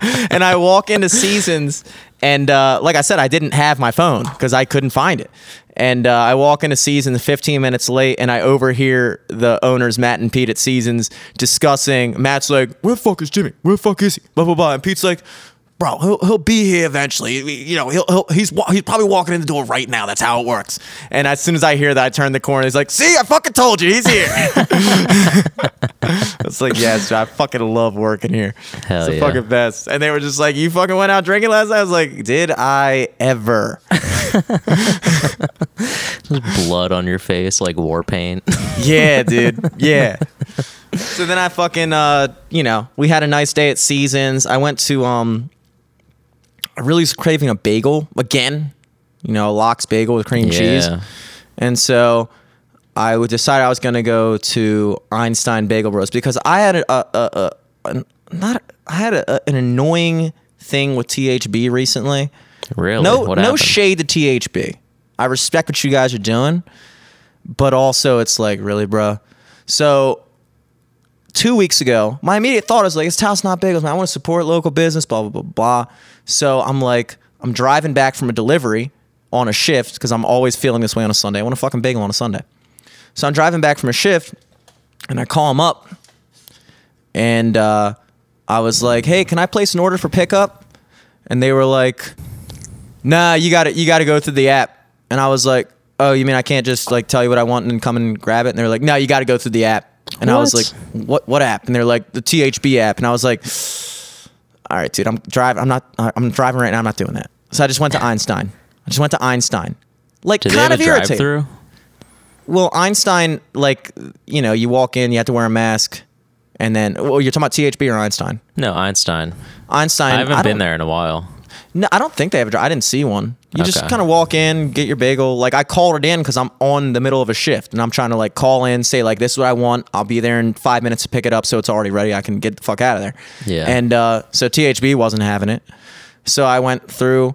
and I walk into Seasons, and uh, like I said, I didn't have my phone because I couldn't find it. And uh, I walk into Seasons 15 minutes late, and I overhear the owners, Matt and Pete at Seasons, discussing. Matt's like, "Where the fuck is Jimmy? Where the fuck is he?" Blah blah blah. And Pete's like. Bro, he'll, he'll be here eventually. You know, he'll, he'll he's he's probably walking in the door right now. That's how it works. And as soon as I hear that, I turn the corner. He's like, "See, I fucking told you, he's here." It's like, yes, I fucking love working here. Hell it's the yeah. fucking best. And they were just like, you fucking went out drinking last night? I was like, did I ever? Blood on your face like war paint. yeah, dude. Yeah. So then I fucking, uh, you know, we had a nice day at Seasons. I went to, um, I really was craving a bagel again, you know, Lox bagel with cream cheese. And so I would decide I was going to go to Einstein Bagel Bros because I had a, a, a, a not I had a, a- an annoying thing with THB recently. Really? No, What no happened? shade to THB. I respect what you guys are doing, but also it's like really, bro. So two weeks ago, my immediate thought was like, "Towson Hot Bagels, man. I want to support local business, blah, blah, blah, blah. So I'm like, I'm driving back from a delivery on a shift because I'm always feeling this way on a Sunday. I want a fucking bagel on a Sunday. So I'm driving back from a shift and I call him up and uh, I was like, hey, can I place an order for pickup? And they were like, nah, you got to you got to go through the app. And I was like, oh, you mean I can't just like tell you what I want and come and grab it? And they were like, no, you got to go through the app. And I was like, what what app? And they're like, the THB app. And I was like, all right, dude, I'm driving. I'm not. I'm driving right now. I'm not doing that. So I just went to Einstein. I just went to Einstein. Like they kind of drive irritating. through? Well, Einstein, like you know, you walk in, you have to wear a mask, and then well, you're talking about THB or Einstein. No, Einstein. Einstein. I haven't don't- been there in a while. No, I don't think they have a drive. I didn't see one. You just kind of walk in, get your bagel. Like I called it in because I'm on the middle of a shift and I'm trying to like call in, say like this is what I want. I'll be there in five minutes to pick it up, so it's already ready. I can get the fuck out of there. Yeah. And uh, so THB wasn't having it, so I went through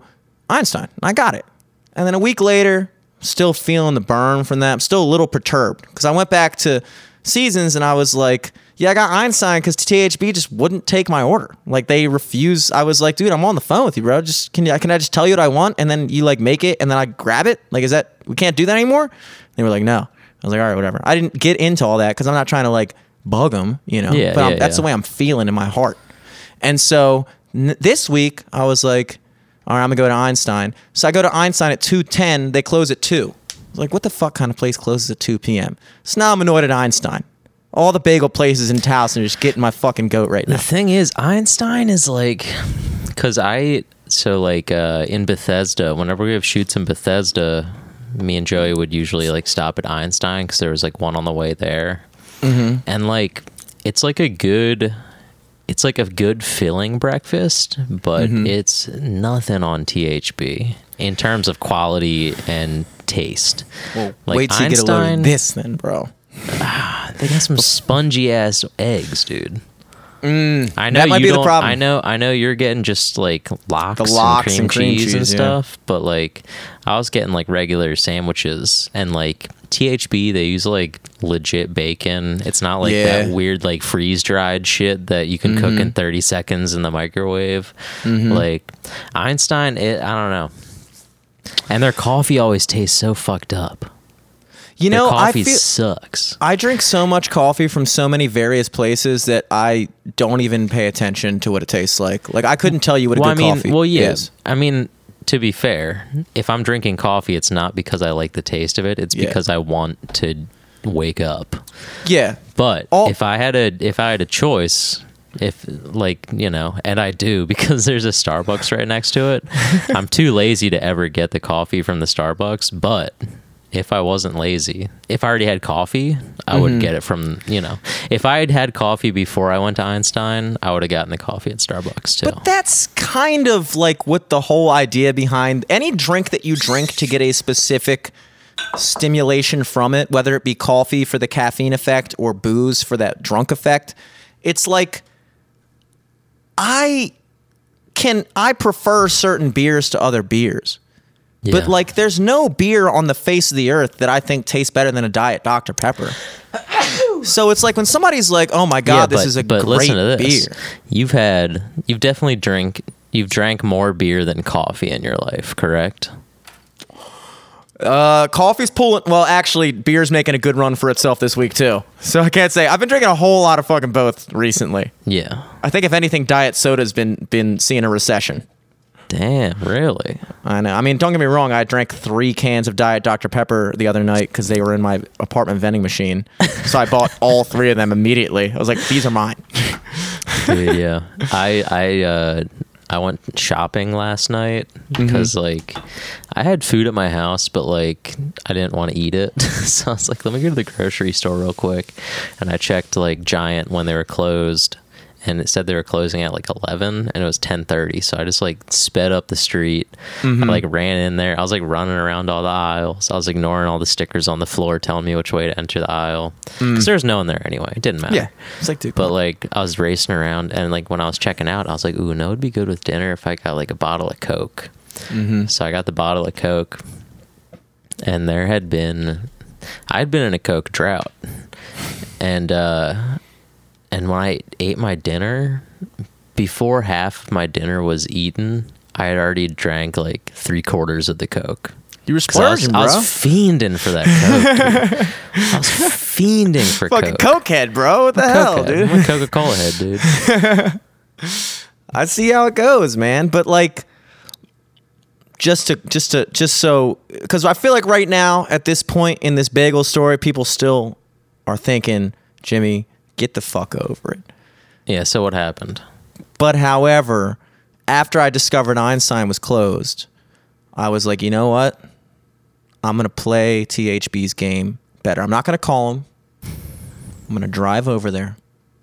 Einstein. and I got it, and then a week later, still feeling the burn from that. I'm still a little perturbed because I went back to Seasons and I was like, yeah, I got Einstein because THB just wouldn't take my order. Like they refuse. I was like, dude, I'm on the phone with you, bro. Just can you, can I just tell you what I want and then you like make it and then I grab it? Like, is that we can't do that anymore? They were like, no. I was like, all right, whatever. I didn't get into all that because I'm not trying to like bug them, you know. Yeah, but yeah, that's yeah. the way I'm feeling in my heart. And so N- this week, I was like, all right, I'm gonna go to Einstein. So I go to Einstein at 2:10. They close at two. I was like, what the fuck kind of place closes at 2 p.m.? So now I'm annoyed at Einstein. All the bagel places in Towson are just getting my fucking goat right now. The thing is, Einstein is like, because I so like uh, in Bethesda, whenever we have shoots in Bethesda, me and Joey would usually like stop at Einstein because there was like one on the way there, mm-hmm. and like it's like a good. It's like a good filling breakfast, but Mm-hmm. it's nothing on THB in terms of quality and taste. Well, Like wait till you get a load of this, then, bro. They got some spongy ass eggs, dude. I know Mm, that might you be the problem. I know, I know you're getting just like lox, lox and cream, and cream cheese, and cheese, yeah. stuff, but like I was getting like regular sandwiches and like THB. They use like legit bacon. It's not like Yeah. that weird like freeze dried shit that you can cook Mm-hmm. in 30 seconds in the microwave. Like Einstein, it, I don't know. And their coffee always tastes so fucked up. You know, I coffee feel sucks. I drink so much coffee from so many various places that I don't even pay attention to what it tastes like. Like I couldn't tell you what a well, good I mean, coffee well, yeah. is. I mean, to be fair, if I'm drinking coffee, it's not because I like the taste of it. It's Yeah. because I want to wake up. Yeah. But All- if I had a if I had a choice, if like you know, and I do because there's a Starbucks right next to it. I'm too lazy to ever get the coffee from the Starbucks, but. If I wasn't lazy, if I already had coffee, I Mm-hmm. would get it from, you know, if I had had coffee before I went to Einstein, I would have gotten the coffee at Starbucks too. But that's kind of like what the whole idea behind any drink that you drink to get a specific stimulation from it, whether it be coffee for the caffeine effect or booze for that drunk effect. It's like I can I prefer certain beers to other beers. But like there's no beer on the face of the earth that I think tastes better than a diet Dr. Pepper. so it's like when somebody's like, "Oh my god, this is a but great listen to this. beer." You've had, you've definitely drink, you've drank more beer than coffee in your life, correct? Uh, coffee's pulling. Well, actually, beer's making a good run for itself this week too. So I can't say I've been drinking a whole lot of fucking both recently. Yeah. I think if anything, diet soda's been been seeing a recession. Damn, really? I know. I mean, don't get me wrong. I drank three cans of Diet Dr Pepper the other night because they were in my apartment vending machine. so I bought all three of them immediately. I was like, these are mine. Dude, yeah. I I uh I went shopping last night Mm-hmm. because like I had food at my house, but like I didn't want to eat it. so I was like, let me go to the grocery store real quick. And I checked like Giant when they were closed and it said they were closing at like 11 and it was 10:30 so I just like sped up the street Mm-hmm. I like ran in there I was like running around all the aisles I was ignoring all the stickers on the floor telling me which way to enter the aisle cuz there was no one there anyway it didn't matter Mm. Yeah, it's like, dude, but like I was racing around and like when I was checking out, I was like, ooh, no, it'd be good with dinner if I got like a bottle of Coke. Mm-hmm. So I got the bottle of Coke, and there had been, I'd been in a Coke drought, and uh, and when I ate my dinner, before half of my dinner was eaten, I had already drank like three quarters of the Coke. you were 'Cause I was, splurging, I bro. was fiending for that Coke. I was fiending for Fucking Coke. cokehead, bro. What the hell, Coke head. dude? I'm a Coca Cola head, dude. I see how it goes, man. But like, just to, just to, just so, because I feel like right now at this point in this bagel story, people still are thinking, Jimmy, get the fuck over it. Yeah. So what happened? But however, after I discovered Einstein was closed, I was like, you know what? I'm gonna play THB's game better. I'm not gonna call him. I'm gonna drive over there.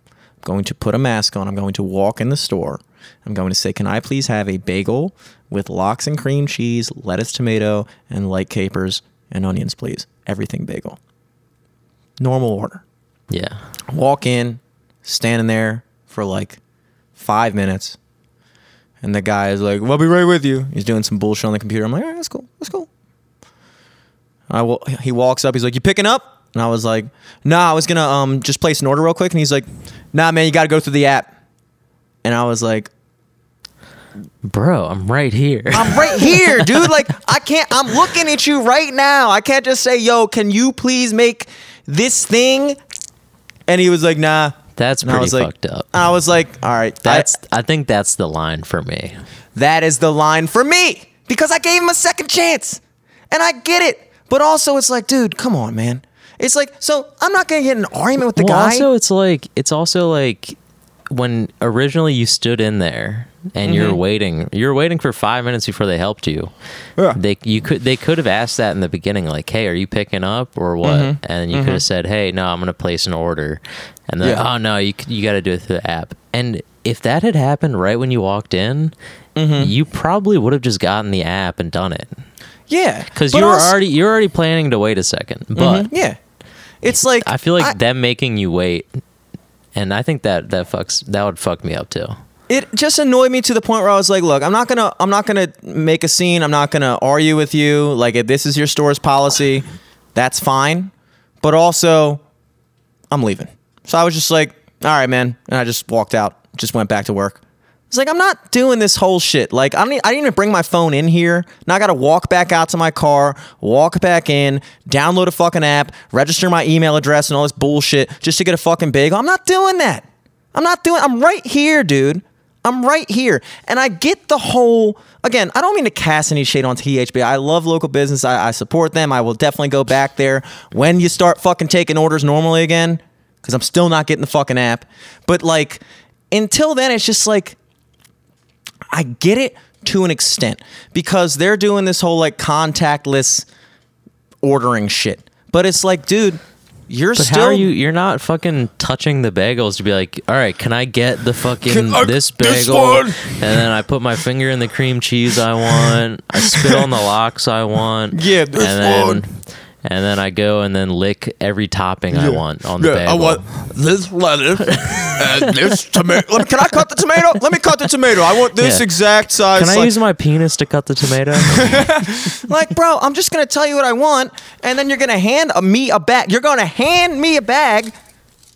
I'm going to put a mask on. I'm going to walk in the store. I'm going to say, "Can I please have a bagel with lox and cream cheese, lettuce, tomato, and light capers and onions, please? Everything bagel. Normal order." Yeah. walk in, standing there for like five minutes, and the guy is like, "We'll be right with you." He's doing some bullshit on the computer. I'm like, "All right, that's cool. That's cool." I will. He walks up. He's like, "You picking up?" And I was like, "Nah, I was gonna um just place an order real quick." And he's like, "Nah, man, you got to go through the app." And I was like, Bro, I'm right here. I'm right here, dude. Like, I can't, I'm looking at you right now. I can't just say, yo, can you please make this thing? And he was like, nah, That's And I pretty was like, fucked up. I was like, all right, That's I, I think that's the line for me. that is the line for me because I gave him a second chance, and I get it. But also, it's like, dude, come on, man. It's like, so I'm not gonna get an argument with the well, guy. also it's like it's also like when originally you stood in there and you're mm-hmm. waiting, you're waiting for five minutes before they helped you. Yeah. They you could they could have asked that in the beginning, like, "Hey, are you picking up or what?" Mm-hmm. And you could have mm-hmm. said, "Hey, no, I'm gonna place an order," and then, Yeah. "Oh no, you you got to do it through the app." And if that had happened right when you walked in, you probably would have just gotten the app and done it yeah, because you were also- already you're already planning to wait a second, but. yeah. It's like I feel like I- them making you wait, and I think that that fucks that would fuck me up too. It just annoyed me to the point where I was like, look, I'm not gonna I'm not gonna make a scene. I'm not gonna argue with you. Like if this is your store's policy, that's fine. But also, I'm leaving. So I was just like, all right, man, and I just walked out. Just went back to work. It's like I'm not doing this whole shit. Like I don't. I didn't even bring my phone in here. Now I got to walk back out to my car, walk back in, download a fucking app, register my email address and all this bullshit just to get a fucking bagel. I'm not doing that. I'm not doing. I'm right here, dude. I'm right here, and I get the whole. Again, I don't mean to cast any shade on THB. I love local business. I, I support them. I will definitely go back there when you start fucking taking orders normally again, because I'm still not getting the fucking app. But like, until then, it's just like. I get it to an extent because they're doing this whole like contactless ordering shit. But it's like, dude, you're But still how are you? You're not fucking touching the bagels to be like, all right, can I get the fucking I- this this bagel? one? and then I put my finger in the cream cheese I want. I spit on the lox I want. Yeah, this and then, one. And then I go and then lick every topping I want on the bagel. I want this lettuce and this tomato. Can I cut the tomato? Let me cut the tomato. I want this Yeah. exact size. Can I like, use my penis to cut the tomato? like, bro, I'm just gonna tell you what I want, and then you're gonna hand a, me a bag. You're gonna hand me a bag.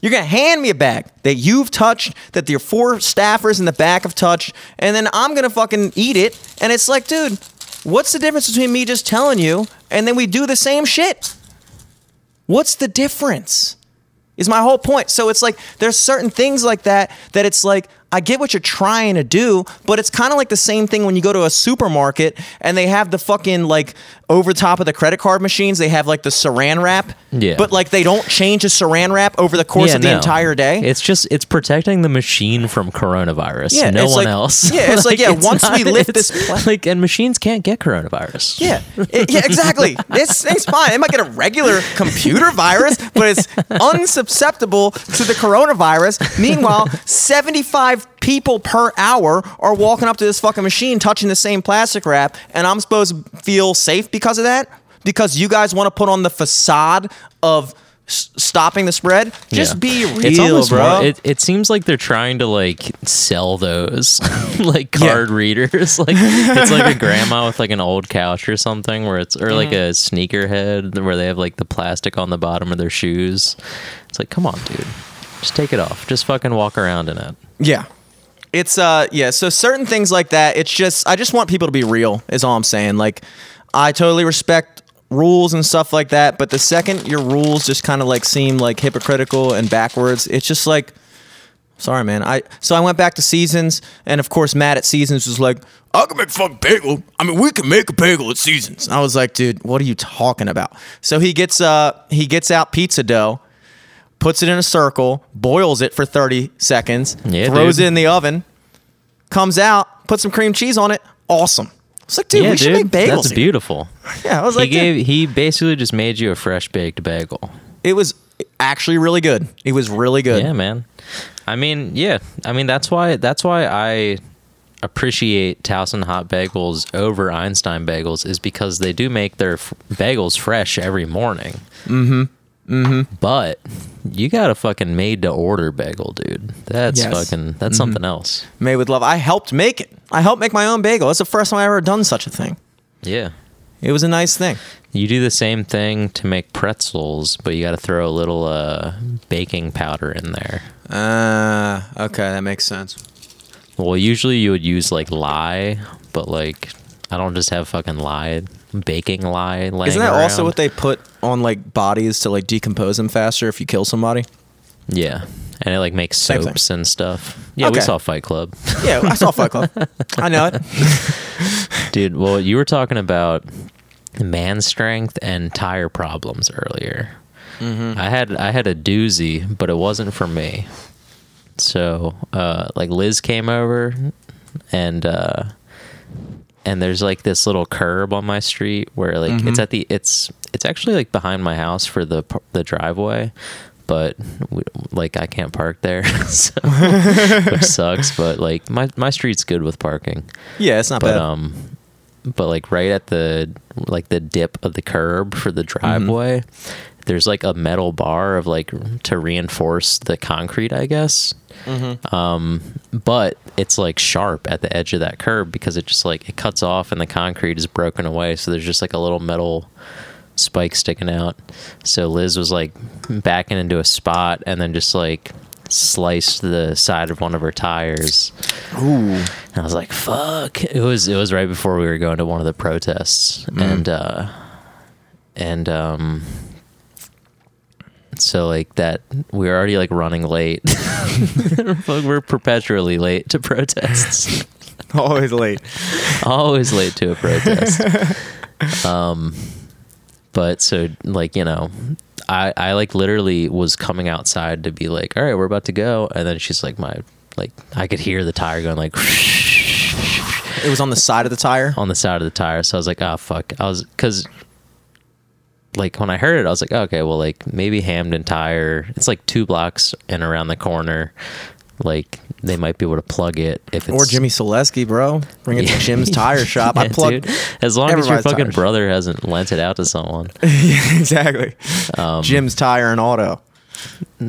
You're gonna hand me a bag that you've touched, that your four staffers in the back have touched, and then I'm gonna fucking eat it. And it's like, dude, what's the difference between me just telling you and then we do the same shit? What's the difference? Is my whole point. So it's like there's certain things like that that it's like I get what you're trying to do, but it's kind of like the same thing when you go to a supermarket and they have the fucking like over top of the credit card machines, they have like the saran wrap. Yeah. But like they don't change the saran wrap over the course Yeah, of the no. entire day. It's just it's protecting the machine from coronavirus. Yeah, no one like- else. yeah, it's like, yeah, it's once we lift this pla- like and machines can't get coronavirus. Yeah, It- yeah, exactly. This thing's fine. It might get a regular computer virus, but it's unsusceptible to the coronavirus. Meanwhile, 75 people per hour are walking up to this fucking machine touching the same plastic wrap, and I'm supposed to feel safe because of that? Because you guys want to put on the facade of s- stopping the spread? Just Yeah. be real, it's almost bro. More, it, it seems like they're trying to like sell those like Yeah. card readers. Like it's like a grandma with like an old couch or something where it's or like Mm-hmm. a sneaker head where they have like the plastic on the bottom of their shoes. It's like, come on, dude. Just take it off. Just fucking walk around in it. Yeah. It's uh yeah, so certain things like that, it's just I just want people to be real is all I'm saying. Like I totally respect rules and stuff like that, but the second your rules just kind of like seem like hypocritical and backwards, it's just like sorry man. I so I went back to Seasons and of course Matt at Seasons was like, I can make a fucking bagel. I mean, we can make a bagel at Seasons. I was like, dude, what are you talking about? So he gets uh he gets out pizza dough puts it in a circle, boils it for 30 seconds, Yeah, throws dude. it in the oven, comes out, put some cream cheese on it. Awesome. It's like, dude, yeah, we should make bagels. That's here. beautiful. Yeah, I was He like, gave he basically just made you a fresh baked bagel. it was actually really good. It was really good. Yeah, man. I mean, yeah. I mean, that's why that's why I appreciate Towson hot bagels over Einstein bagels is because they do make their f- bagels fresh every morning. Mm-hmm. Mm-hmm. But you got a fucking made to order bagel, dude. That's Yes. fucking that's something else. Made with love. I helped make it. I helped make my own bagel. That's the first time I ever done such a thing. Yeah. It was a nice thing. You do the same thing to make pretzels, but you got to throw a little uh, baking powder in there. Uh, okay, that makes sense. Well, usually you would use like lye, but like I don't just have fucking lye, baking lye. Isn't that also what they put on like bodies to like decompose them faster if you kill somebody? Yeah, and it like makes Same thing. soaps and stuff. Yeah, we saw Fight Club, Yeah, I saw Fight Club. I know it. dude. Well, you were talking about man strength and tire problems earlier. I had I had a doozy, but it wasn't for me. So, uh, like Liz came over, and uh, and there's like this little curb on my street where like it's at the it's it's actually like behind my house for the the driveway, but we, like I can't park there, so, which sucks. But like my my street's good with parking Yeah, it's not but bad. um but like right at the like the dip of the curb for the driveway there's like a metal bar of like to reinforce the concrete i guess um but it's like sharp at the edge of that curb because it just like it cuts off and the concrete is broken away. So there's just like a little metal spike sticking out. So liz was like backing into a spot and then just like sliced the side of one of her tires. Ooh. and I was like, "Fuck!" It was it was right before we were going to one of the protests, and uh, and um, so like that we're already like running late. We're perpetually late to protests. Always late. Always late to a protest. um, but so like you know. I, I like literally was coming outside to be like, all right, we're about to go, and then she's like, my like I could hear the tire going like It was on the side of the tire. on the side of the tire. So I was like, oh fuck. I was because like when I heard it, I was like, okay, well, like maybe Hampden Tire. It's like two blocks and around the corner. Like they might be able to plug it if it's Or Jimmy Selesky, bro. Bring it Yeah. to Jim's tire shop. I Yeah, plugged. dude. As long as your fucking brother hasn't lent it out to someone. yeah, exactly. Um, Jim's tire and auto.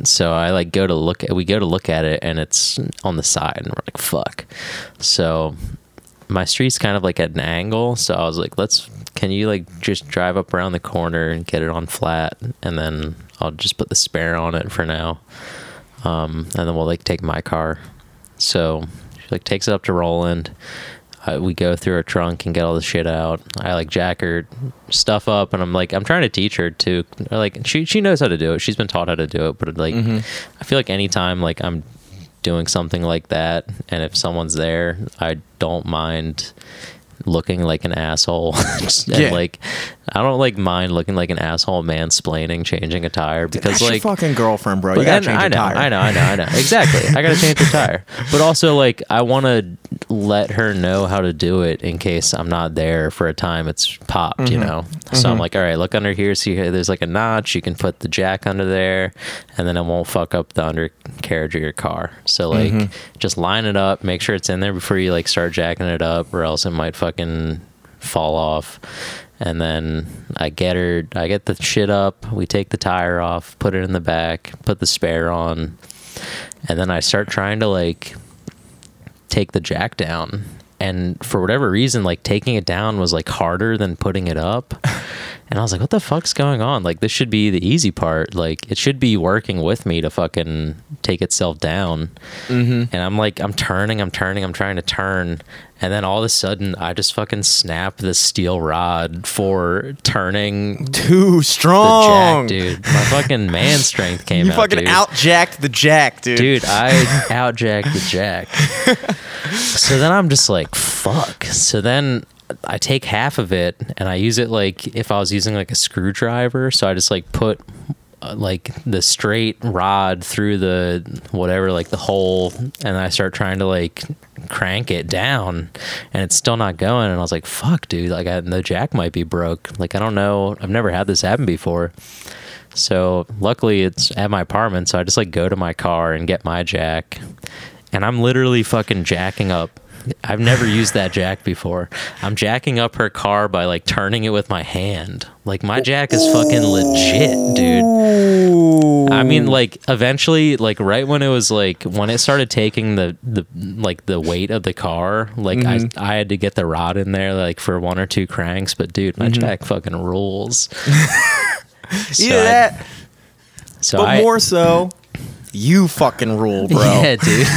so I like go to look at we go to look at it and it's on the side and we're like fuck. So my street's kind of like at an angle, so I was like, let's can you like just drive up around the corner and get it on flat and then I'll just put the spare on it for now. Um, and then we'll like take my car. So she like takes it up to Roland. Uh, we go through her trunk and get all the shit out. I like jack her stuff up, and I'm like, I'm trying to teach her to like she she knows how to do it. She's been taught how to do it, but like I feel like anytime like I'm doing something like that, and if someone's there, I don't mind looking like an asshole. and Yeah. like I don't like mind looking like an asshole mansplaining changing a tire because That's like your fucking girlfriend, bro. You gotta then- change I know, tire. I know, I know, I know. Exactly. I gotta change the tire. But also, like, I want to let her know how to do it in case I'm not there for a time. It's popped, you mm-hmm. know. So I'm mm-hmm. like, all right, look under here. See, here, there's like a notch. You can put the jack under there, and then it won't fuck up the undercarriage of your car. So like, mm-hmm. just line it up. Make sure it's in there before you like start jacking it up, or else it might fucking fall off. And then I get her, I get the shit up. We take the tire off, put it in the back, put the spare on, and then I start trying to like take the jack down. And for whatever reason, like taking it down was like harder than putting it up. And I was like, what the fuck's going on? Like, this should be the easy part. Like, it should be working with me to fucking take itself down. Mm-hmm. And I'm like, I'm turning, I'm turning, I'm trying to turn. And then all of a sudden, I just fucking snap the steel rod for turning Too strong, jack, dude. My fucking man strength came You out. You fucking dude. outjacked the jack, dude. Dude, I outjacked the jack. so then I'm just like, fuck. So then I take half of it and I use it like if I was using like a screwdriver. So I just like put like the straight rod through the whatever, like the hole, and I start trying to like crank it down and it's still not going. And I was like, fuck, dude. Like, I, the jack might be broke. Like, I don't know. I've never had this happen before. So luckily it's at my apartment, so I just like go to my car and get my jack. And I'm literally fucking jacking up. I've never used that jack before. I'm jacking up her car by like turning it with my hand. Like my jack is fucking legit, dude. I mean, like eventually, like right when it was like when it started taking the the like the weight of the car, like I mm-hmm. I had to get the rod in there like for one or two cranks. But dude, my mm-hmm. jack fucking rules. So Either I- that, so but I, more so, you fucking rule, bro. Yeah, dude.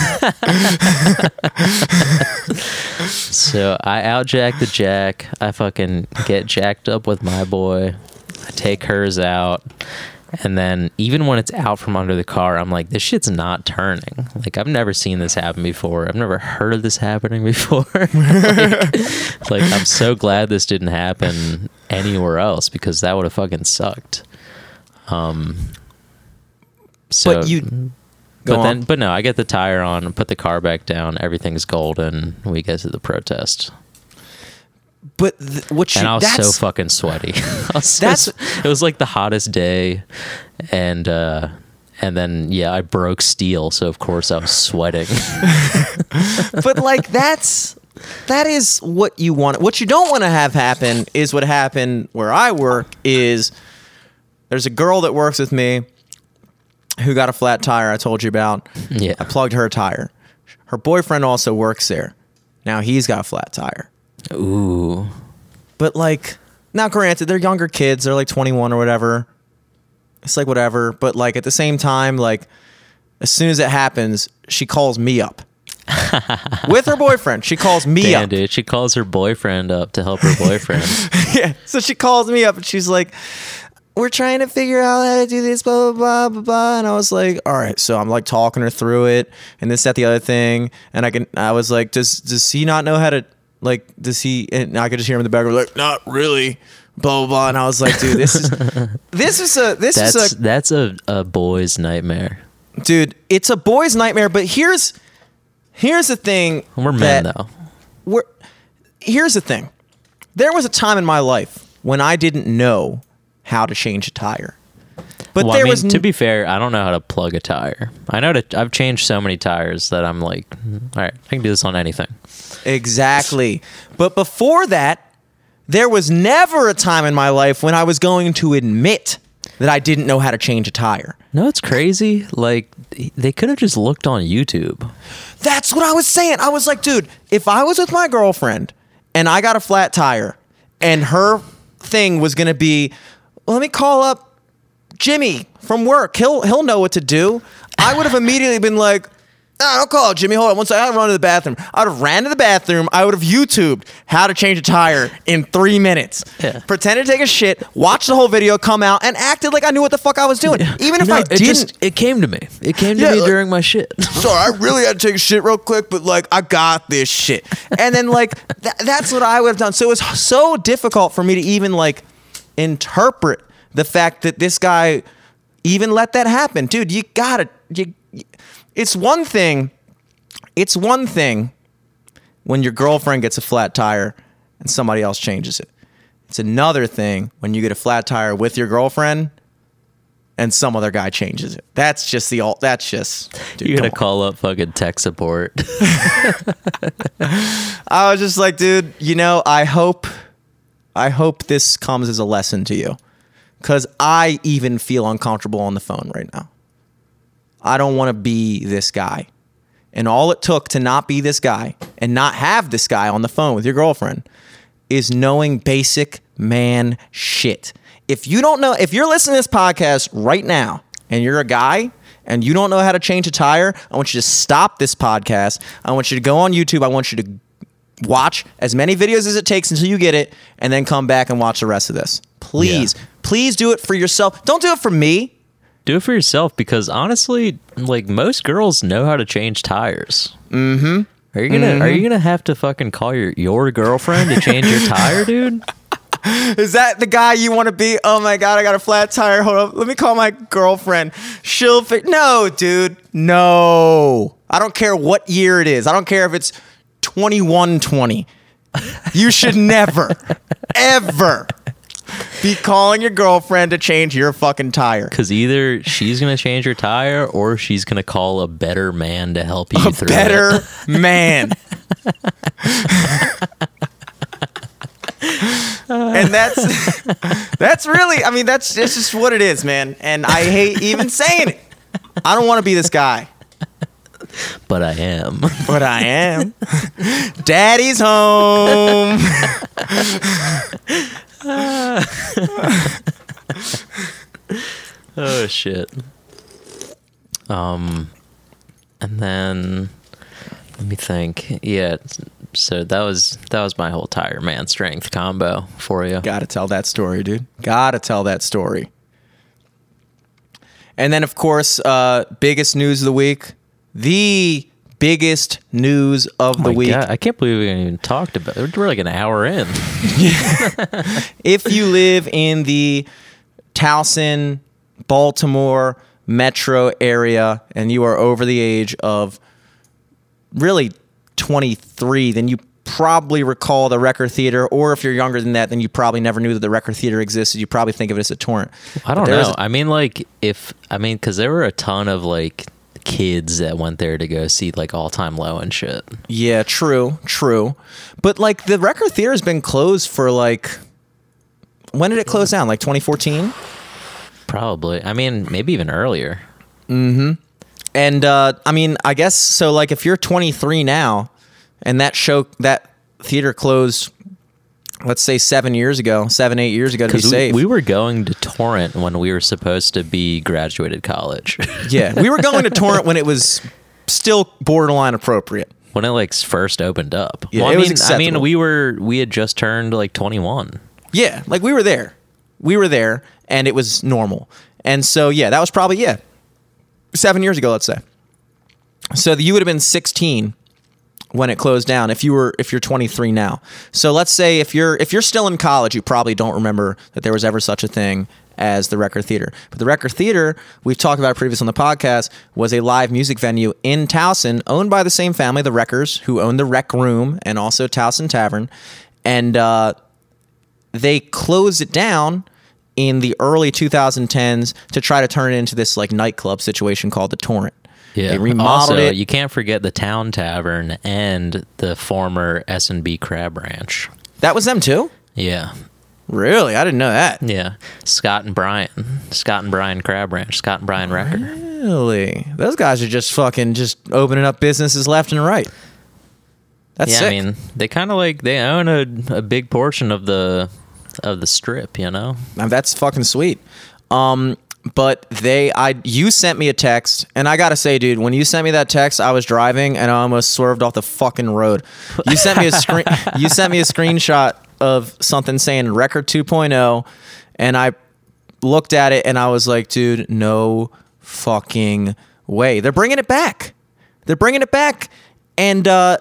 so I outjack the jack. I fucking get jacked up with my boy. I take hers out. And then even when it's out from under the car, I'm like, this shit's not turning. Like I've never seen this happen before. I've never heard of this happening before. like, like, I'm so glad this didn't happen anywhere else because that would have fucking sucked. Um. So, but you but then, on. but no, I get the tire on, put the car back down. Everything's golden. We get to the protest, but th- what you and I was so fucking sweaty. Was That's- it was like the hottest day, and uh, and then yeah, I broke steel, so of course I was sweating. but like that's that is what you want. What you don't want to have happen is what happened where I work is there's a girl that works with me who got a flat tire I told you about. yeah, I plugged her tire. Her boyfriend also works there. Now he's got a flat tire. ooh, But like now granted they're younger kids, they're like 21 or whatever. It's like whatever, but like at the same time like as soon as it happens, she calls me up. With her boyfriend, she calls me damn up. dude, she calls her boyfriend up to help her boyfriend. yeah. So she calls me up and she's like, We're trying to figure out how to do this, blah, blah, blah, blah, blah. And I was like, All right. So I'm like talking her through it and this, that, the other thing. And I can, I was like, Does, does he not know how to, like, does he, and I could just hear him in the background, like, Not really, blah, blah, blah. And I was like, Dude, this is, this is a, this That's is a, that's a, a boy's nightmare. dude, it's a boy's nightmare. But here's, here's the thing. We're men though. we're here's the thing. There was a time in my life when I didn't know how to change a tire. But well, there I mean, was to be fair, I don't know how to plug a tire. I know to. I've changed so many tires that I'm like, mm, all right, I can do this on anything. exactly. But before that, there was never a time in my life when I was going to admit that I didn't know how to change a tire. No, it's crazy. Like they could have just looked on YouTube. That's what I was saying. I was like, dude, if I was with my girlfriend and I got a flat tire and her thing was going to be, let me call up Jimmy from work. He'll he'll know what to do. I would have immediately been like, nah, don't call Jimmy. Hold on one second. I run to the bathroom. I would have ran to the bathroom. I would have YouTubed how to change a tire in three minutes. Yeah. Pretended to take a shit, watched the whole video, come out, and acted like I knew what the fuck I was doing. Even if No, I it didn't. just it came to me. It came to Yeah, me like- during my shit. sorry, I really had to take a shit real quick, but like I got this shit. And then like th- that's what I would have done. So it was so difficult for me to even like interpret the fact that this guy even let that happen. Dude, you gotta you it's one thing it's one thing when your girlfriend gets a flat tire and somebody else changes it. It's another thing when you get a flat tire with your girlfriend and some other guy changes it. That's just the all. That's just. Dude, you gotta call up fucking tech support. I was just like, dude, you know, I hope, I hope this comes as a lesson to you, because I even feel uncomfortable on the phone right now. I don't want to be this guy, and all it took to not be this guy and not have this guy on the phone with your girlfriend is knowing basic man shit. If you don't know, if you're listening to this podcast right now and you're a guy and you don't know how to change a tire, I want you to stop this podcast. I want you to go on YouTube. I want you to watch as many videos as it takes until you get it and then come back and watch the rest of this. Please, please do it for yourself. Don't do it for me. do it for yourself because honestly, like most girls know how to change tires. Mm-hmm. Are you gonna Are you gonna have to fucking call your your girlfriend to change your tire, dude? Is that the guy you want to be? Oh my god, I got a flat tire. Hold up, let me call my girlfriend. She'll fix. No, dude, no. I don't care what year it is. I don't care if it's twenty one twenty. You should never, ever be calling your girlfriend to change your fucking tire. Because either she's gonna change your tire or she's gonna call a better man to help you A through better it. man. and that's that's really I mean that's it's just what it is, man. And I hate even saying it. I don't want to be this guy, But I am. but I am. Daddy's home. oh shit. Um, and then let me think. Yeah. So that was that was my whole tire man strength combo for you. Got to tell that story, dude. Got to tell that story. And then, of course, uh, biggest news of the week, the biggest news of the oh My week. God, I can't believe we even talked about it. We're like an hour in. if you live in the Towson, Baltimore metro area and you are over the age of really 23, then you probably recall the Recher Theater. Or if you're younger than that, then you probably never knew that the Recher Theater existed. You probably think of it as a torrent. I don't But there is know. I mean, like, if, I mean, because there were a ton of like kids that went there to go see like all time low and shit. Yeah, true, true. But like the Recher Theater has been closed for like. When did it close down? Like 2014? Probably. I mean, maybe even earlier. Mm-hmm. And uh, I mean, I guess so. Like, if you're 23 now, and that show that theater closed, let's say seven years ago, seven eight years ago to be we, safe. we were going to Torrent when we were supposed to be graduated college. yeah, we were going to torrent when it was still borderline appropriate. when it like first opened up. Yeah, well, it I was mean, I mean, we were we had just turned like 21. Yeah, like we were there, we were there, and it was normal. And so yeah, that was probably yeah, seven years ago, let's say. So you would have been 16 when it closed down if you were if you're 23 now. So let's say if you're if you're still in college, you probably don't remember that there was ever such a thing as the Recher Theater. But the Recher Theater, we've talked about it previously on the podcast, was a live music venue in Towson, owned by the same family, the Rechers, who owned the Rec Room and also Towson Tavern, and uh, they closed it down in the early 2010s to try to turn it into this like nightclub situation called the Torrent. Yeah. They remodeled also, it. you can't forget the Town Tavern and the former S and B Crab Ranch. that was them too. Yeah. Really, I didn't know that. Yeah. Scott and Brian. Scott and Brian Crab Ranch. Scott and Brian Recher. Really, those guys are just fucking just opening up businesses left and right. That's yeah, sick. I mean, they kind of like they own a, a big portion of the of the strip, you know. Now, that's fucking sweet. Um, but they, I, you sent me a text, and I gotta say, dude, when you sent me that text, I was driving and I almost swerved off the fucking road. You sent me a screen, you sent me a screenshot of something saying Recher 2.0, and I looked at it and I was like, dude, no fucking way. They're bringing it back. They're bringing it back, and uh,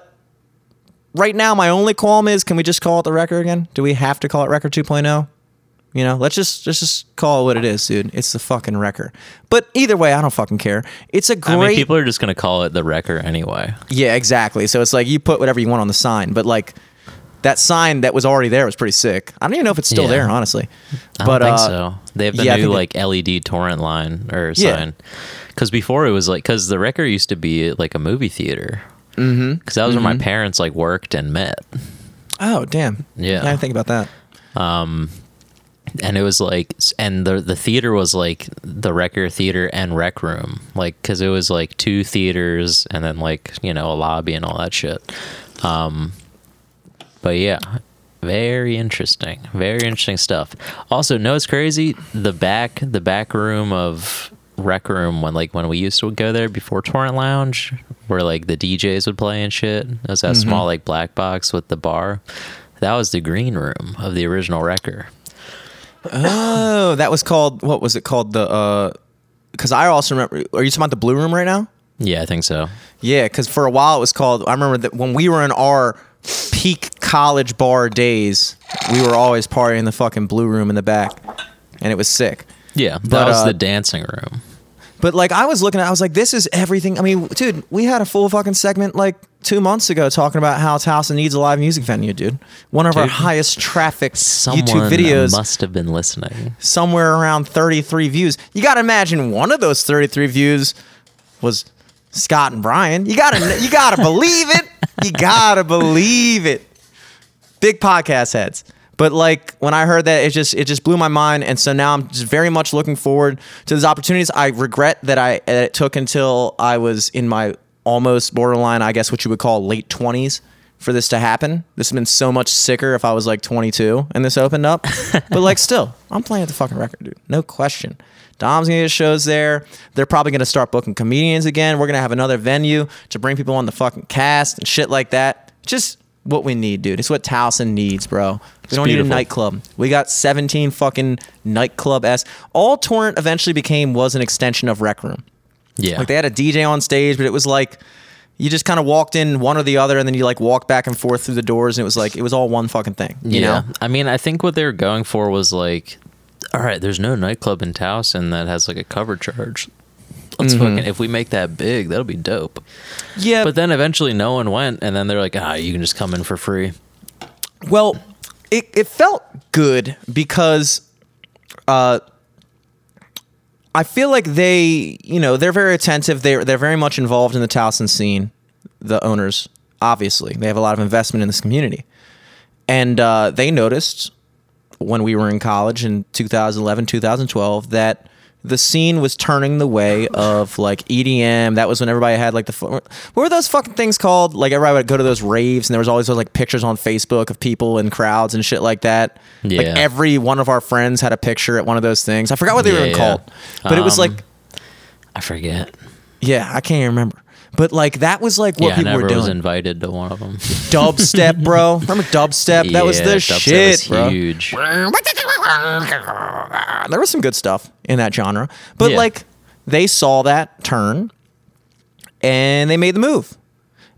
right now, my only qualm is, can we just call it the Recher again? Do we have to call it Recher 2.0? You know, let's just let's just call it what it is, dude. It's the fucking Recher. But either way, I don't fucking care. It's a great I mean, people are just gonna call it the Recher anyway. Yeah, exactly. So it's like you put whatever you want on the sign, but like that sign that was already there was pretty sick. I don't even know if it's still Yeah. there, honestly. I but don't think uh, so. They have the yeah, new think it- like LED torrent line or Yeah. sign. Because before it was like, because the Recher used to be like a movie theater. Mm-hmm. Because that was where my parents like worked and met, Oh, damn. Yeah. I didn't think about that. And it was like, and the the theater was like the Recher Theater and Rec Room, like because it was like two theaters and then like you know a lobby and all that shit. Um, but yeah. Very interesting. Very interesting stuff. Also, no, it's crazy. The back, the back room of Rec Room when like when we used to go there before Torrent Lounge, where like the DJs would play and shit. It was that small like black box with the bar. That was the green room of the original Recher. Oh, that was called what was it called? The uh because I also remember are you talking about the blue room right now? Yeah, I think so. Yeah, because for a while it was called. I remember that when we were in our peak college bar days, we were always partying in the fucking blue room in the back, and it was sick. Yeah, that But, was uh, the dancing room. But like I was looking at, I was like, this is everything. I mean, dude, we had a full fucking segment like two months ago talking about how Towson needs a live music venue, dude. One of our highest traffic YouTube videos, must have been listening. somewhere around 33 views. You got to imagine one of those 33 views was Scott and Brian. You gotta, you gotta believe it. You gotta believe it. Big podcast heads. But like when I heard that, it just it just blew my mind, and so now I'm just very much looking forward to those opportunities. I regret that I that it took until I was in my almost borderline, I guess what you would call late 20s for this to happen. This has been so much sicker if I was like 22 and this opened up. but like still, I'm playing at the fucking Recher, dude. No question. Dom's gonna get shows there. They're probably gonna start booking comedians again. We're gonna have another venue to bring people on the fucking cast and shit like that. Just what we need, dude. It's what Towson needs, bro. We don't need a nightclub. We got 17 fucking nightclub s. All Torrent eventually became was an extension of Rec Room. Yeah. Like they had a DJ on stage, but it was like you just kind of walked in one or the other, and then you like walked back and forth through the doors, and it was like it was all one fucking thing. You yeah. know? I mean, I think what they were going for was like, all right, there's no nightclub in Towson that has like a cover charge. Let's Mm-hmm. fucking if we make that big, that'll be dope. Yeah. But then eventually no one went, and then they're like, ah, you can just come in for free. Well, it, it felt good because uh, I feel like they, you know, they're very attentive. They're they're very much involved in the Towson scene. The owners, obviously, they have a lot of investment in this community, and uh, they noticed when we were in college in 2011, 2012 that the scene was turning the way of like EDM. That was when everybody had like the fu- what were those fucking things called? Like everybody would go to those raves, and there was always those like pictures on Facebook of people and crowds and shit like that. Yeah. Like every one of our friends had a picture at one of those things. I forgot what they were Yeah, even yeah. called, but it was Um, like I forget. yeah, I can't even remember. But like that was like what yeah, I people never were was invited to one of them. dubstep, bro. Remember dubstep? That was Yeah, the dubstep shit, was bro. Huge. there was some good stuff in that genre but Yeah. like they saw that turn and they made the move.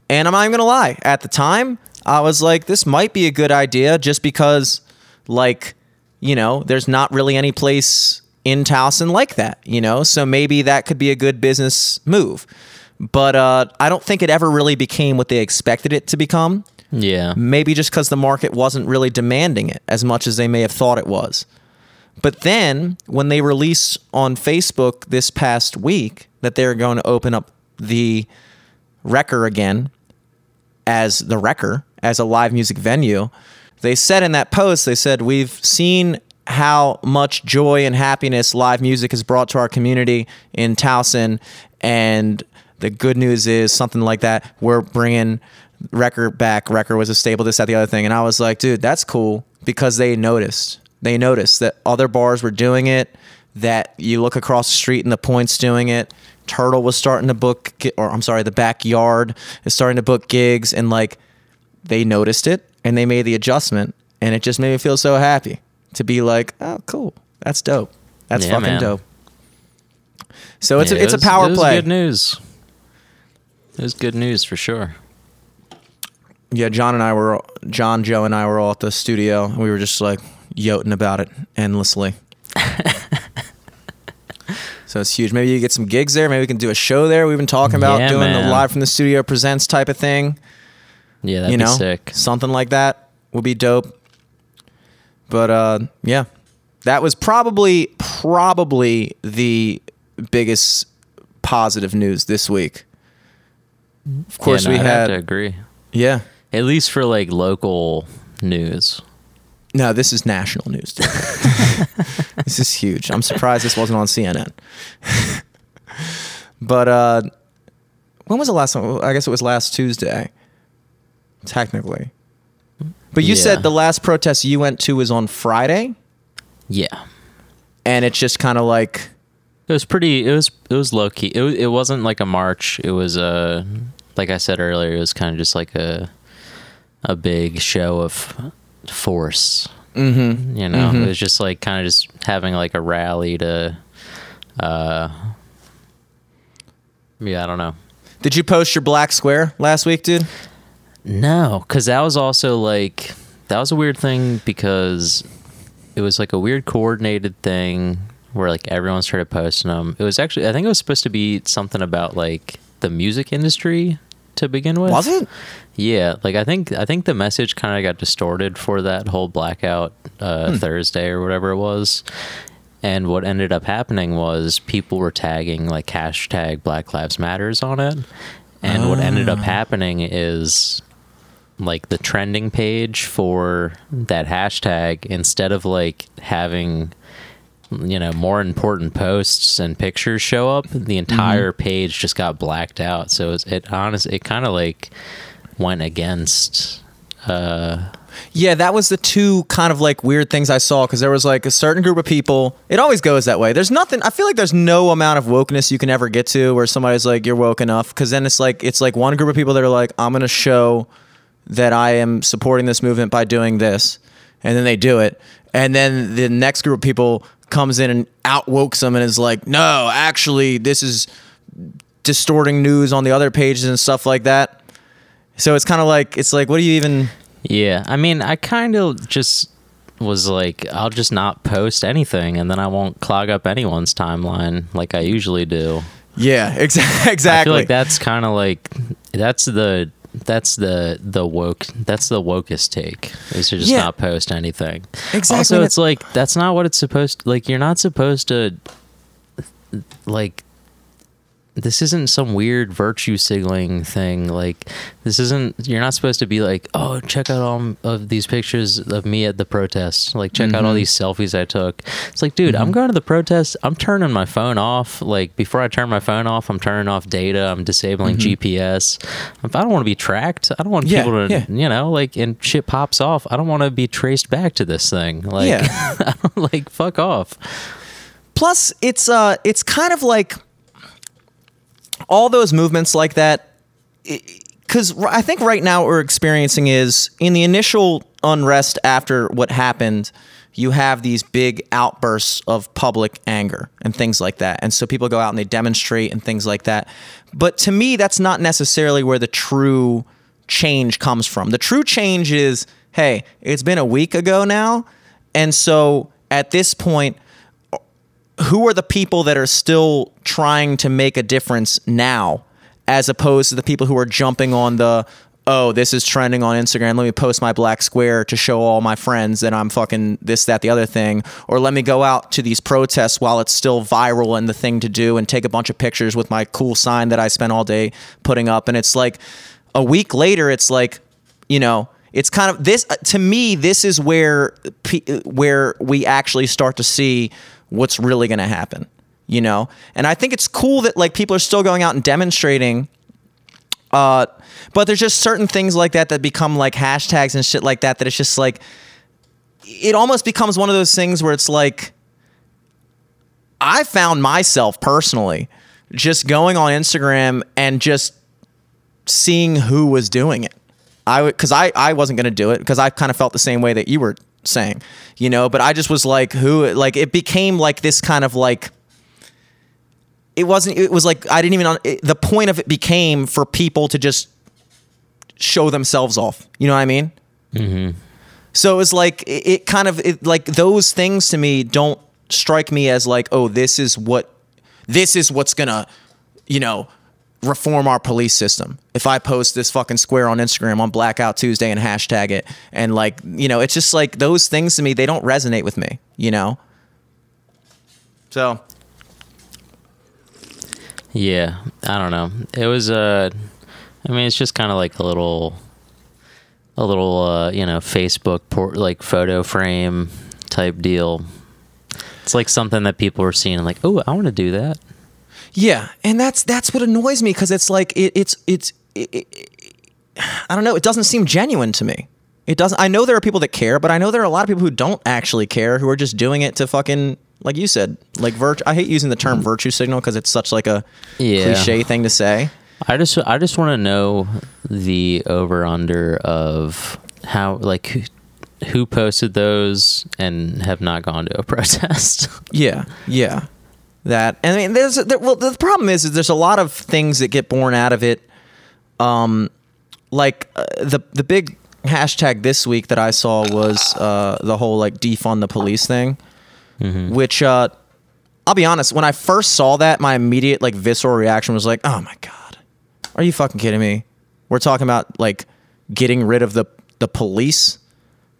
And i'm not even gonna lie at the time i was like this might be a good idea just because like you know there's not really any place in towson like that you know? So maybe that could be a good business move. But uh, i don't think it ever really became what they expected it to become Yeah. maybe just because the market wasn't really demanding it as much as they may have thought it was. But then when they released on Facebook this past week that they're going to open up the Recher again as the Recher, as a live music venue, they said in that post, they said, We've seen how much joy and happiness live music has brought to our community in Towson. And the good news is something like that. We're bringing Recher back. Recher was a stable, this, that, the other thing. And I was like, dude, that's cool because they noticed. They noticed that other bars were doing it, that you look across the street and the points doing it. Turtle was starting to book, or I'm sorry, the backyard is starting to book gigs. And like, they noticed it and they made the adjustment. And it just made me feel so happy to be like, oh, cool. That's dope. That's Yeah, fucking man. dope. So it's Yeah, a, it's it was- a power it was play. Good news. It was good news for sure. Yeah, John and I were John, Joe, and I were all at the studio. and We were just like yoting about it endlessly. so it's huge. Maybe you get some gigs there. Maybe we can do a show there. We've been talking about Yeah, doing the live from the studio presents type of thing. Yeah, that'd you know, be sick. something like that would be dope. But uh, yeah, that was probably probably the biggest positive news this week. Of course, yeah, no, we I'd had to agree. yeah. At least for like local news. No, this is national news. This is huge. I'm surprised this wasn't on CNN. but uh, when was the last one? I guess it was last Tuesday, technically. But you Yeah. said the last protest you went to was on Friday, Yeah. and it's just kind of like, It was pretty. It was it was low key. It it wasn't like a march. It was a like I said earlier. It was kind of just like a a big show of force. mm-hmm. You know, Mhm. it was just like kind of just having like a rally to. uh Yeah, I don't know. Did you post your black square last week, dude? No, because that was also like that was a weird thing because it was like a weird coordinated thing where like everyone started posting them. It was actually I think it was supposed to be something about like the music industry to begin with. Was it? Yeah, like I think I think the message kind of got distorted for that whole blackout uh, Hmm. Thursday or whatever it was. And what ended up happening was people were tagging like hashtag Black Lives Matters on it. And what ended Ah. up happening is like the trending page for that hashtag instead of like having you know more important posts and pictures show up the entire page just got blacked out so it, it honest it kind of like went against uh Yeah, that was the two kind of like weird things I saw because there was like a certain group of people. It always goes that way. There's nothing. I feel like there's no amount of wokeness you can ever get to where somebody's like, "You're woke enough," because then it's like it's like one group of people that are like, "I'm gonna show that I am supporting this movement by doing this, and then they do it, and then the next group of people comes in and outwokes them and is like, no, actually, this is distorting news on the other pages and stuff like that. So it's kind of like it's like, what do you even? Yeah, I mean, I kind of just was like, I'll just not post anything, and then I won't clog up anyone's timeline like I usually do. Yeah, exa- exactly. I feel like that's kind of like that's the that's the the woke that's the wokest take is to just Yeah. not post anything. Exactly. Also, it's like that's not what it's supposed. Like you're not supposed to like. This isn't some weird virtue signaling thing. Like this isn't. You're not supposed to be like, oh, check out all of these pictures of me at the protest. Like check out all Mhm. these selfies I took. It's like, dude, I'm going to the protest. I'm turning my phone off. Like before I turn my phone off, I'm turning off data. I'm disabling GPS. If I don't want to be tracked, I don't want Yeah, people to, yeah. you know, like, and shit pops off. I don't want to be traced back to this thing. Like, Yeah. Like, fuck off. Plus, it's uh, it's kind of like all those movements like that. Because I think right now what we're experiencing is in the initial unrest after what happened, you have these big outbursts of public anger and things like that. And so people go out and they demonstrate and things like that. But to me, that's not necessarily where the true change comes from. The true change is hey, it's been a week ago now. And so at this point, who are the people that are still trying to make a difference now as opposed to the people who are jumping on the oh this is trending on instagram let me post my black square to show all my friends that i'm fucking this that the other thing or let me go out to these protests while it's still viral and the thing to do and take a bunch of pictures with my cool sign that i spent all day putting up. And it's like a week later it's like you know it's kind of this to me this is where where we actually start to see what's really going to happen you know? And i think it's cool that like people are still going out and demonstrating uh but there's just certain things like that that become like hashtags and shit like that that it's just like it almost becomes one of those things where it's like i found myself personally just going on instagram and just seeing who was doing it. I would because I I wasn't gonna do it because I kind of felt the same way that you were saying, you know. But I just was like, who? Like it became like this kind of like. It wasn't. It was like I didn't even. It, the point of it became for people to just show themselves off. You know what I mean? Mm-hmm. So it was like it, it kind of it, like those things to me don't strike me as like oh this is what this is what's gonna you know reform our police system. If I post this fucking square on Instagram on Blackout Tuesday and hashtag it, and like, you know, it's just like those things to me, they don't resonate with me, you know? So, Yeah, I don't know. It was uh I mean, it's just kind of like a little a little uh, you know, Facebook port like photo frame type deal. It's like something that people are seeing like, "Oh, I want to do that." Yeah. And that's, that's what annoys me because it's like, it, it's, it's, it, it, I don't know, it doesn't seem genuine to me. It doesn't, I know there are people that care, but I know there are a lot of people who don't actually care who are just doing it to fucking, like you said, like virtue. I hate using the term mm. virtue signal because it's such like a Yeah. cliche thing to say. I just I just want to know the over under of how like who, who posted those and have not gone to a protest. Yeah, yeah. That and I mean, there's there, well, the problem is, is there's a lot of things that get born out of it. Um, like uh, the the big hashtag this week that I saw was uh, the whole like defund the police thing, which uh, I'll be honest, when I first saw that, my immediate like visceral reaction was like, "Oh my god, are you fucking kidding me? We're talking about like getting rid of the the police."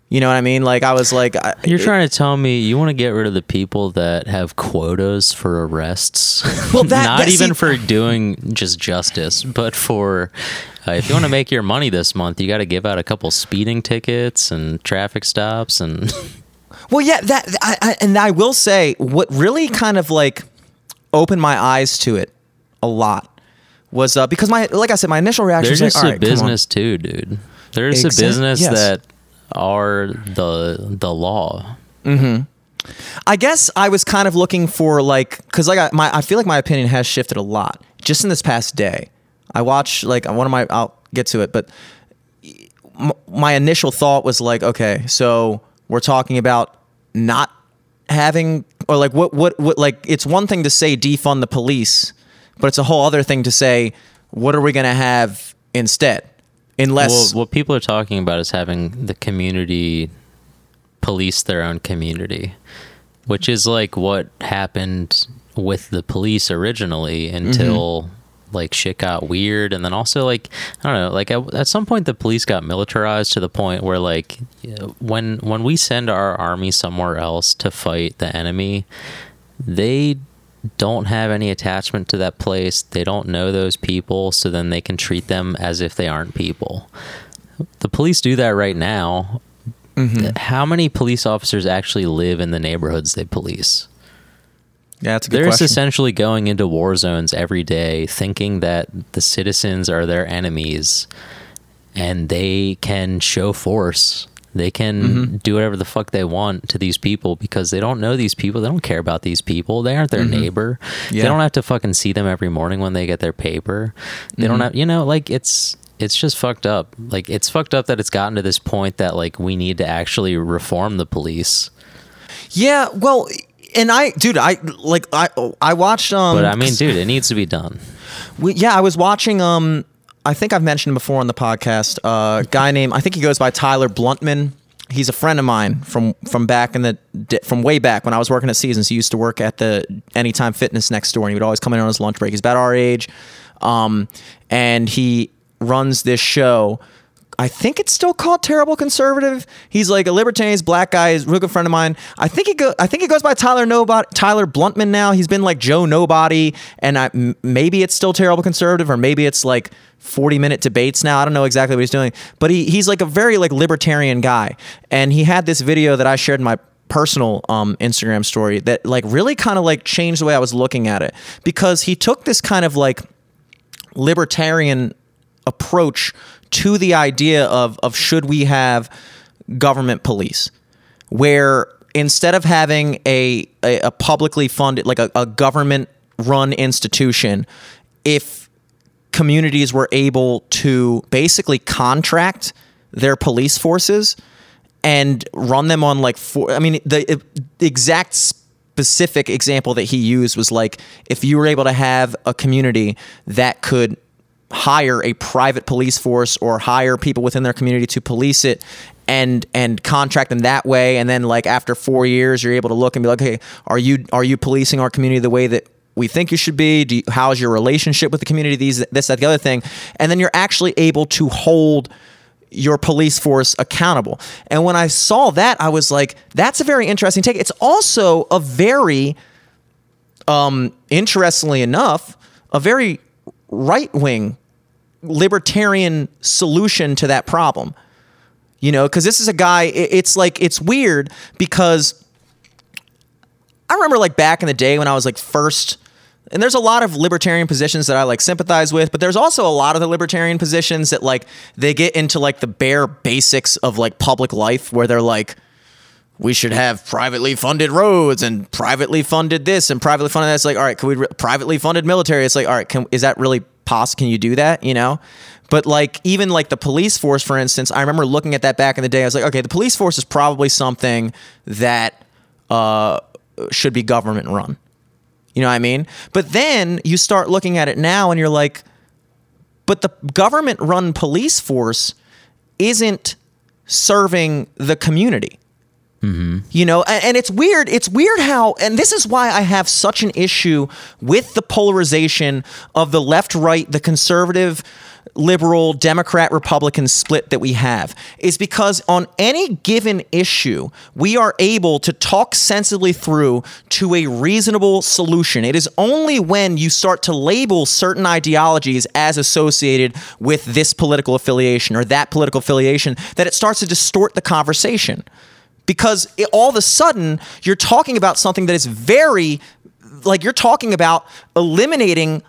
You know what I mean? Like I was like, I, You're trying to tell me you want to get rid of the people that have quotas for arrests? Well, that- not that- even see- for doing just justice, but for uh, if you want to make your money this month, you got to give out a couple speeding tickets and traffic stops and Well, yeah, that I, I, and I will say what really kind of like opened my eyes to it a lot was uh, because my like I said, my initial reaction they're was like, just all a right, business too, dude. They're a business yes. that are the the law. Mm-hmm. I guess I was kind of looking for like because like I, my I feel like my opinion has shifted a lot just in this past day. I watched like one of my I'll get to it, but my initial thought was like, okay, so we're talking about not having or like what what what like it's one thing to say defund the police, but it's a whole other thing to say what are we going to have instead? Unless Well, what people are talking about is having the community police their own community, which is like what happened with the police originally until mm-hmm. like shit got weird. And then also, like, I don't know, like at, at some point, the police got militarized to the point where, like, when, when we send our army somewhere else to fight the enemy, they don't have any attachment to that place. They don't know those people, so then they can treat them as if they aren't people. The police do that right now. Mm-hmm. How many police officers actually live in the neighborhoods they police? yeah, that's a They're question. essentially going into war zones every day thinking that the citizens are their enemies and they can show force. They can Mm-hmm. do whatever the fuck they want to these people because they don't know these people. They don't care about these people. They aren't their neighbor. Yeah. They don't have to fucking see them every morning when they get their paper. They Mm-hmm. don't have, you know, like it's it's just fucked up. Like it's fucked up that it's gotten to this point that like we need to actually reform the police. yeah, well, and I, dude, I like I I watched um. But I mean, dude, it needs to be done. We, yeah, I was watching. Um, I think I've mentioned him before on the podcast. Uh, a guy named I think he goes by Tyler Bluntman. He's a friend of mine from from back in the from way back when I was working at Seasons. He used to work at the Anytime Fitness next door, and he would always come in on his lunch break. He's about our age, um, and he runs this show. I think it's still called Terrible Conservative. He's like a libertarian, black guy, he's a real good friend of mine. I think he go I think he goes by Tyler Nobody Tyler Bluntman now. He's been like Joe Nobody, and I, m- maybe it's still Terrible Conservative, or maybe it's like 40 minute debates now. I don't know exactly what he's doing. But he he's like a very like libertarian guy. And he had this video that I shared in my personal um, Instagram story that like really kind of like changed the way I was looking at it. Because he took this kind of like libertarian approach to the idea of of should we have government police where instead of having a a, a publicly funded like a, a government run institution if communities were able to basically contract their police forces and run them on like four i mean the, the exact specific example that he used was like if you were able to have a community that could hire a private police force or hire people within their community to police it and and contract them that way and then like after 4 years you're able to look and be like hey are you are you policing our community the way that we think you should be you, how's your relationship with the community these this that the other thing and then you're actually able to hold your police force accountable. And when I saw that, I was like, that's a very interesting take. It's also a very, um, interestingly enough, a very right wing libertarian solution to that problem. You know, because this is a guy, it- it's like, it's weird because I remember like back in the day when I was like first and there's a lot of libertarian positions that I like sympathize with, but there's also a lot of the libertarian positions that like they get into like the bare basics of like public life where they're like we should have privately funded roads and privately funded this and privately funded that. It's like, all right, can we re- privately funded military? It's like, all right, can, is that really possible? Can you do that? You know? But like even like the police force, for instance, I remember looking at that back in the day. I was like, okay, the police force is probably something that uh, should be government run. You know what I mean? But then you start looking at it now and you're like, but the government run police force isn't serving the community. You know, and, and it's weird. It's weird how, and this is why I have such an issue with the polarization of the left right, the conservative, liberal, Democrat, Republican split that we have, is because on any given issue, we are able to talk sensibly through to a reasonable solution. It is only when you start to label certain ideologies as associated with this political affiliation or that political affiliation that it starts to distort the conversation because it, all of a sudden you're talking about something that is very like you're talking about eliminating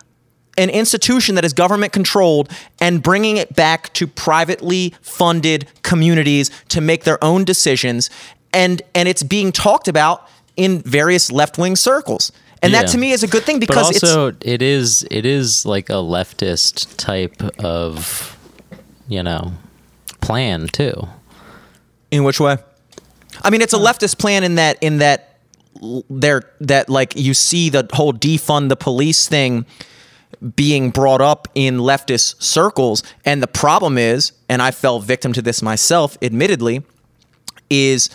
an institution that is government controlled and bringing it back to privately funded communities to make their own decisions and and it's being talked about in various left-wing circles and that to me is a good thing But because it's also, it is it is like a leftist type of, you know, plan too. In which way? I mean, it's a leftist plan in that in that there that like you see the whole defund the police thing being brought up in leftist circles, and the problem is, and I fell victim to this myself, admittedly, is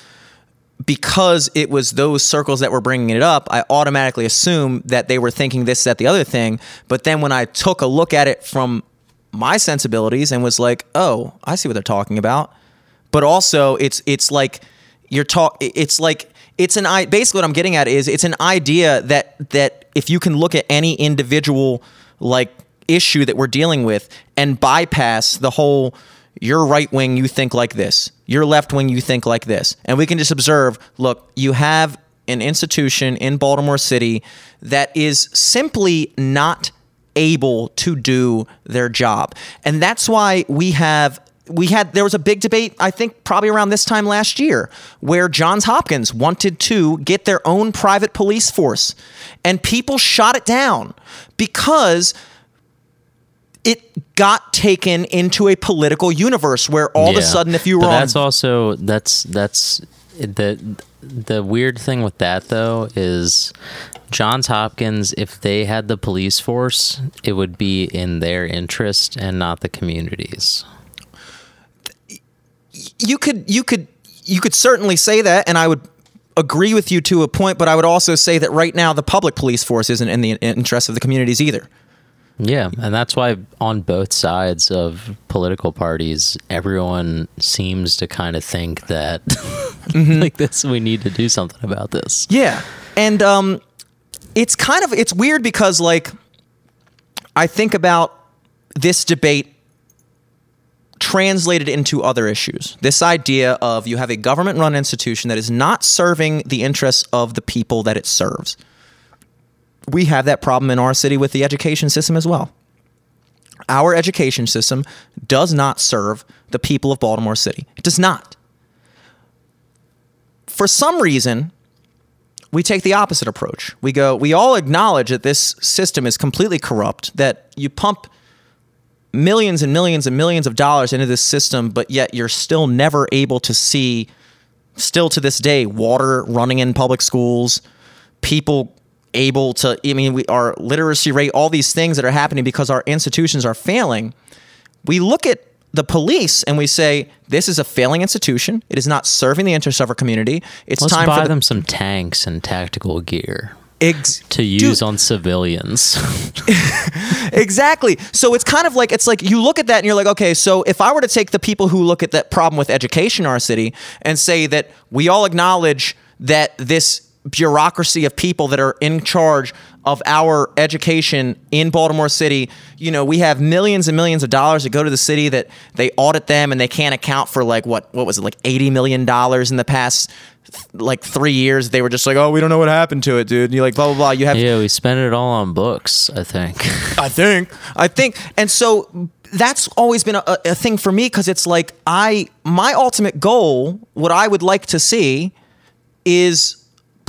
because it was those circles that were bringing it up, I automatically assumed that they were thinking this, that, the other thing. But then when I took a look at it from my sensibilities and was like, oh, I see what they're talking about. But also, it's it's like you're talk. It's like it's an i. Basically, what I'm getting at is it's an idea that that if you can look at any individual like issue that we're dealing with and bypass the whole you're right wing, you think like this. You're left wing, you think like this. And we can just observe look, you have an institution in Baltimore City that is simply not able to do their job. And that's why we have we had there was a big debate I think probably around this time last year where Johns Hopkins wanted to get their own private police force and people shot it down because it got taken into a political universe where all of a sudden if you were but on that's also that's that's the the weird thing with that though is Johns Hopkins if they had the police force it would be in their interest and not the communities. You could you could you could certainly say that and I would agree with you to a point but I would also say that right now the public police force isn't in the interest of the communities either. Yeah, and that's why on both sides of political parties, everyone seems to kind of think that like this, we need to do something about this. Yeah. And um it's kind of it's weird because like I think about this debate translated into other issues. This idea of you have a government run institution that is not serving the interests of the people that it serves. We have that problem in our city with the education system as well. Our education system does not serve the people of Baltimore City. It does not. For some reason, we take the opposite approach. We go, we all acknowledge that this system is completely corrupt, that you pump millions and millions and millions of dollars into this system, but yet you're still never able to see, still to this day, water running in public schools, people able to, I mean, we, our literacy rate, all these things that are happening because our institutions are failing. We look at the police and we say, this is a failing institution. It is not serving the interests of our community. It's Let's time buy for the, them some tanks and tactical gear ex- to Dude, use on civilians. Exactly. So it's kind of like it's like you look at that and you're like, okay, so if I were to take the people who look at that problem with education in our city and say that we all acknowledge that this bureaucracy of people that are in charge of our education in Baltimore City, you know, we have millions and millions of dollars that go to the city that they audit them and they can't account for like what what was it like 80 million dollars in the past like 3 years. They were just like, "Oh, we don't know what happened to it, dude." And you're like, "Blah blah blah." You have yeah, we spent it all on books, I think. I think. I think. And so that's always been a, a thing for me because it's like I my ultimate goal, what I would like to see, is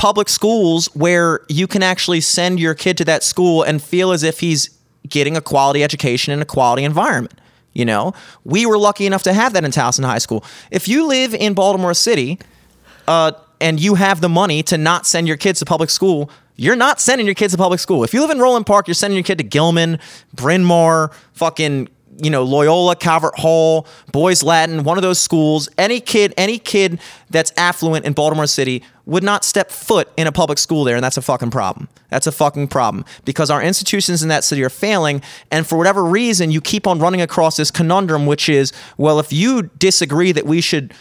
public schools where you can actually send your kid to that school and feel as if he's getting a quality education in a quality environment. You know, we were lucky enough to have that in Towson High School. If you live in Baltimore City, uh, and you have the money to not send your kids to public school, you're not sending your kids to public school. If you live in Roland Park, you're sending your kid to Gilman, Bryn Mawr, fucking, you know, Loyola, Calvert Hall, Boys Latin, one of those schools. Any kid, any kid that's affluent in Baltimore City would not step foot in a public school there, and that's a fucking problem. That's a fucking problem because our institutions in that city are failing, and for whatever reason, you keep on running across this conundrum, which is, well, if you disagree that we should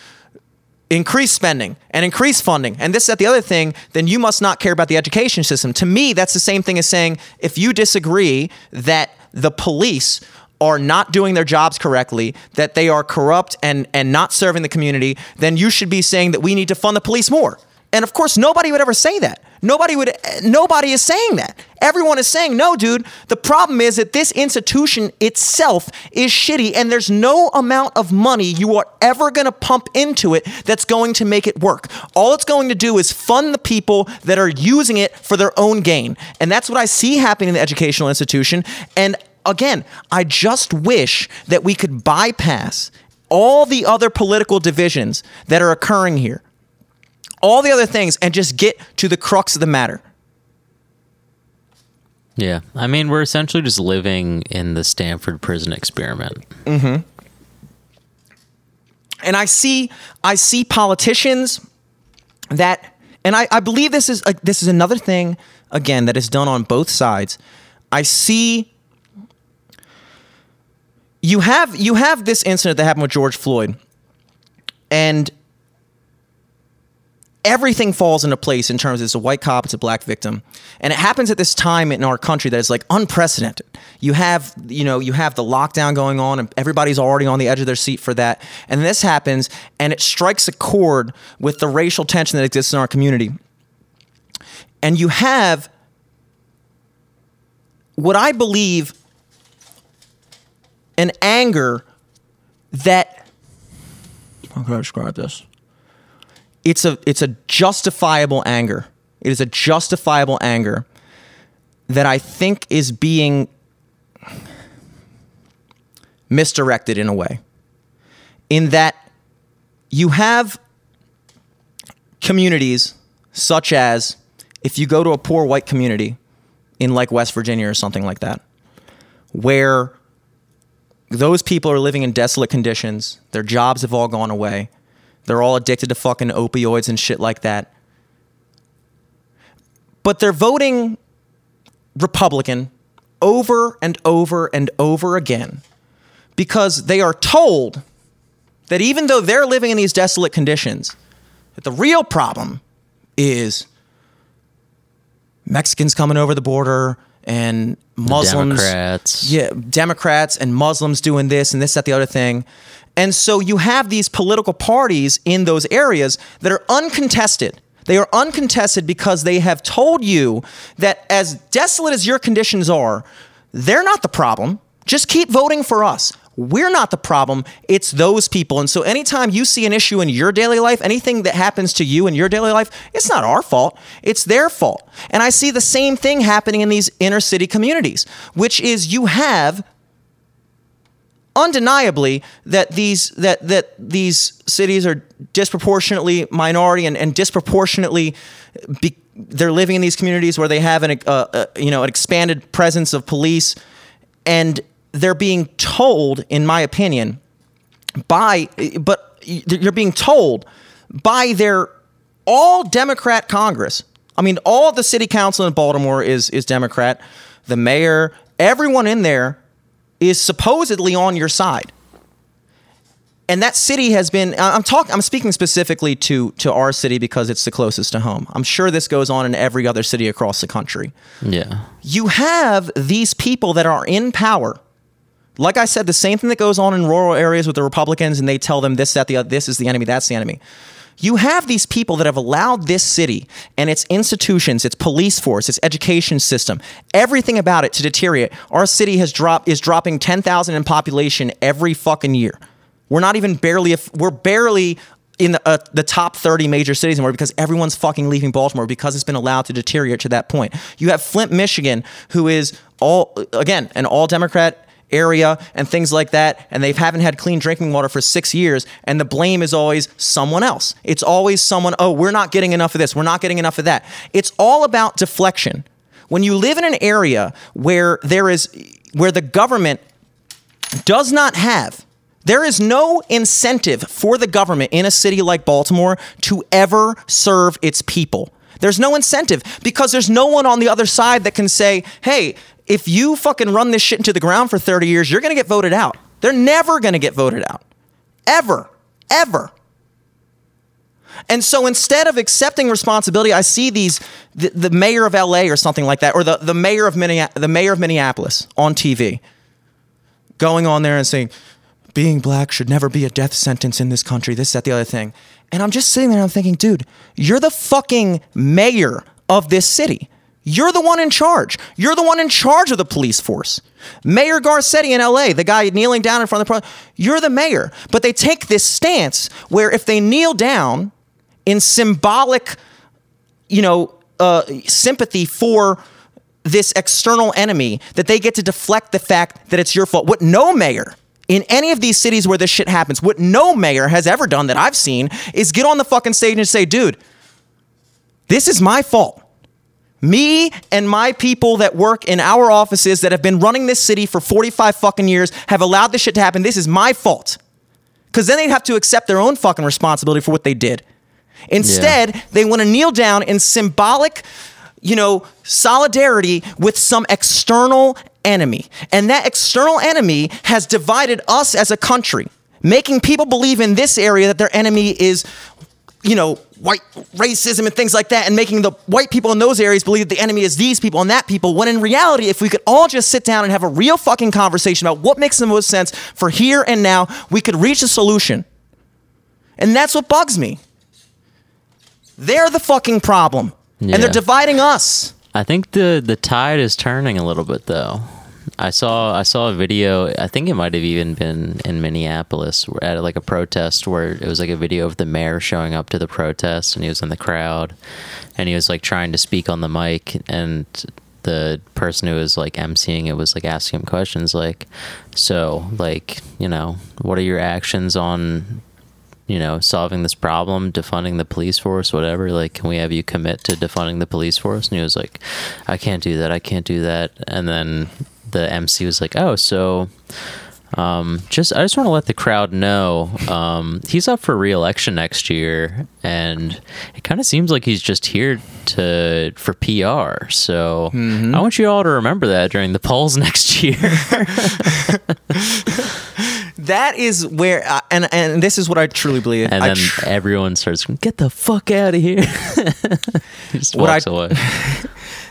increase spending and increase funding and this that the other thing then you must not care about the education system to me that's the same thing as saying if you disagree that the police are not doing their jobs correctly that they are corrupt and and not serving the community then you should be saying that we need to fund the police more. And of course nobody would ever say that. Nobody would nobody is saying that. Everyone is saying no dude the problem is that this institution itself is shitty and there's no amount of money you are ever going to pump into it that's going to make it work. All it's going to do is fund the people that are using it for their own gain. And that's what i see happening in the educational institution. And again i just wish that we could bypass all the other political divisions that are occurring here, all the other things, and just get to the crux of the matter. Yeah. I mean, we're essentially just living in the Stanford prison experiment. Mm-hmm. and I see I see politicians that and I, I believe this is like this is another thing again that is done on both sides. I see you have you have this incident that happened with George Floyd and everything falls into place in terms of it's a white cop, it's a black victim. And it happens at this time in our country that is like unprecedented. You have, you know, you have the lockdown going on and everybody's already on the edge of their seat for that. And this happens and it strikes a chord with the racial tension that exists in our community. And you have what I believe an anger that how can I describe this? it's a it's a justifiable anger. It is a justifiable anger that I think is being misdirected in a way. In that you have communities such as if you go to a poor white community in like West Virginia or something like that, where those people are living in desolate conditions, their jobs have all gone away, they're all addicted to fucking opioids and shit like that. But they're voting Republican over and over and over again because they are told that even though they're living in these desolate conditions, that the real problem is Mexicans coming over the border and Muslims, Democrats. yeah, Democrats and Muslims doing this and this, that, the other thing. And so you have these political parties in those areas that are uncontested. They are uncontested because they have told you that as desolate as your conditions are, they're not the problem. Just keep voting for us. We're not the problem. It's those people. And so anytime you see an issue in your daily life, anything that happens to you in your daily life, it's not our fault. It's their fault. And I see the same thing happening in these inner city communities, which is you have undeniably that these that that these cities are disproportionately minority and, and disproportionately be, they're living in these communities where they have an uh, uh, you know an expanded presence of police and they're being told in my opinion by but you're being told by their all democrat congress i mean all the city council in baltimore is is democrat the mayor everyone in there is supposedly on your side. And that city has been I'm talking I'm speaking specifically to to our city because it's the closest to home. I'm sure this goes on in every other city across the country. Yeah. You have these people that are in power. Like I said, the same thing that goes on in rural areas with the Republicans and they tell them this, that, the other, this is the enemy, that's the enemy. You have these people that have allowed this city and its institutions, its police force, its education system, everything about it to deteriorate. Our city has dropped is dropping 10,000 in population every fucking year. We're not even barely we're barely in the, uh, the top 30 major cities anymore because everyone's fucking leaving Baltimore because it's been allowed to deteriorate to that point. You have Flint, Michigan, who is all again an all Democrat area and things like that and they haven't had clean drinking water for six years and the blame is always someone else. It's always someone oh we're not getting enough of this we're not getting enough of that. It's all about deflection. When you live in an area where there is where the government does not have there is no incentive for the government in a city like Baltimore to ever serve its people. There's no incentive because there's no one on the other side that can say, hey, if you fucking run this shit into the ground for 30 years, you're going to get voted out. They're never going to get voted out. Ever. Ever. And so instead of accepting responsibility, I see these the, the mayor of LA or something like that, or the, the mayor of Minneapolis, the mayor of Minneapolis on TV, going on there and saying, being black should never be a death sentence in this country, this, that, the other thing. And I'm just sitting there and I'm thinking, dude, you're the fucking mayor of this city. You're the one in charge. You're the one in charge of the police force. Mayor Garcetti in LA, the guy kneeling down in front of the pro- you're the mayor. But they take this stance where if they kneel down in symbolic, you know, uh, sympathy for this external enemy, that they get to deflect the fact that it's your fault. What no mayor in any of these cities where this shit happens, what no mayor has ever done that I've seen is get on the fucking stage and say, dude, this is my fault. Me and my people that work in our offices that have been running this city for 45 fucking years have allowed this shit to happen. This is my fault. Because then they'd have to accept their own fucking responsibility for what they did. Instead, yeah. they want to kneel down in symbolic, you know, solidarity with some external enemy. And that external enemy has divided us as a country, making people believe in this area that their enemy is, you know, white racism and things like that, and making the white people in those areas believe the enemy is these people and that people. When in reality, if we could all just sit down and have a real fucking conversation about what makes the most sense for here and now, we could reach a solution. And that's what bugs me. They're the fucking problem. Yeah. And they're dividing us. I think the the tide is turning a little bit though. I saw I saw a video. I think it might have even been in Minneapolis at like a protest where it was like a video of the mayor showing up to the protest and he was in the crowd and he was like trying to speak on the mic and the person who was like emceeing it was like asking him questions like so like you know what are your actions on you know, solving this problem, defunding the police force, whatever. Like, can we have you commit to defunding the police force? And he was like, I can't do that. I can't do that. And then the MC was like, oh, so um, just I just want to let the crowd know um, he's up for re-election next year, and it kind of seems like he's just here to for PR. So mm-hmm. I want you all to remember that during the polls next year. that is where, uh, and and this is what I truly believe. And then tr- everyone starts, "Get the fuck out of here!" he just walks I, away.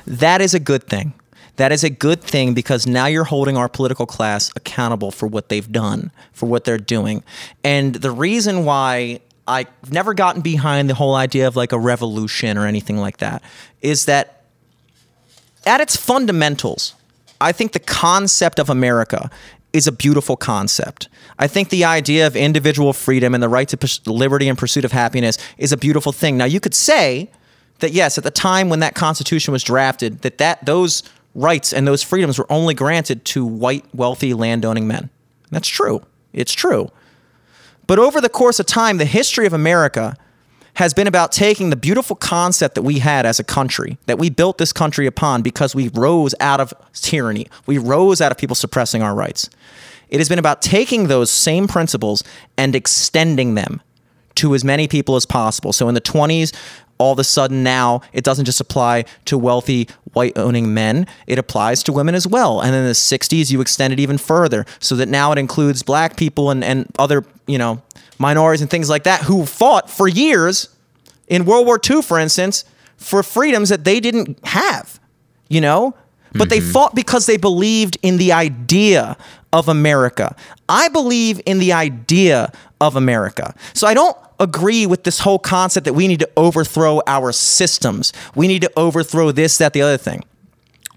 that is a good thing. That is a good thing because now you're holding our political class accountable for what they've done, for what they're doing. And the reason why I've never gotten behind the whole idea of like a revolution or anything like that is that at its fundamentals, I think the concept of America is a beautiful concept. I think the idea of individual freedom and the right to liberty and pursuit of happiness is a beautiful thing. Now you could say that yes, at the time when that constitution was drafted, that that those rights and those freedoms were only granted to white, wealthy, landowning men. That's true. It's true. But over the course of time, the history of America has been about taking the beautiful concept that we had as a country, that we built this country upon because we rose out of tyranny. We rose out of people suppressing our rights. It has been about taking those same principles and extending them to as many people as possible. So in the 20s, all of a sudden now it doesn't just apply to wealthy white owning men, it applies to women as well. And in the 60s, you extend it even further so that now it includes black people and, and other, you know, minorities and things like that who fought for years in World War II, for instance, for freedoms that they didn't have, you know? But mm-hmm. they fought because they believed in the idea of America. I believe in the idea of America. So I don't agree with this whole concept that we need to overthrow our systems. We need to overthrow this, that, the other thing.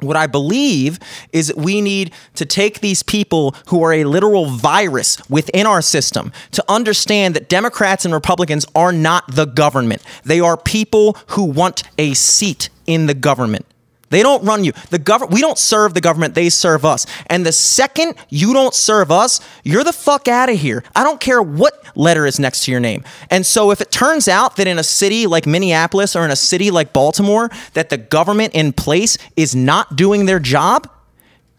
What I believe is that we need to take these people who are a literal virus within our system to understand that Democrats and Republicans are not the government. They are people who want a seat in the government. They don't run you. The government we don't serve the government, they serve us. And the second you don't serve us, you're the fuck out of here. I don't care what letter is next to your name. And so if it turns out that in a city like Minneapolis or in a city like Baltimore that the government in place is not doing their job,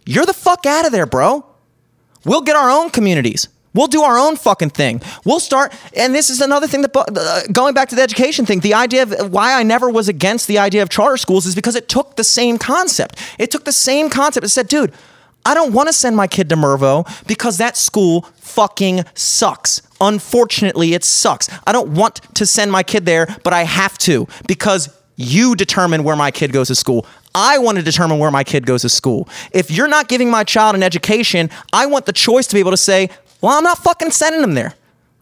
you're the fuck out of there, bro. We'll get our own communities. We'll do our own fucking thing. We'll start, and this is another thing that, uh, going back to the education thing, the idea of why I never was against the idea of charter schools is because it took the same concept. It took the same concept. It said, dude, I don't want to send my kid to Mervo because that school fucking sucks. Unfortunately, it sucks. I don't want to send my kid there, but I have to because you determine where my kid goes to school. I want to determine where my kid goes to school. If you're not giving my child an education, I want the choice to be able to say, well, I'm not fucking sending them there.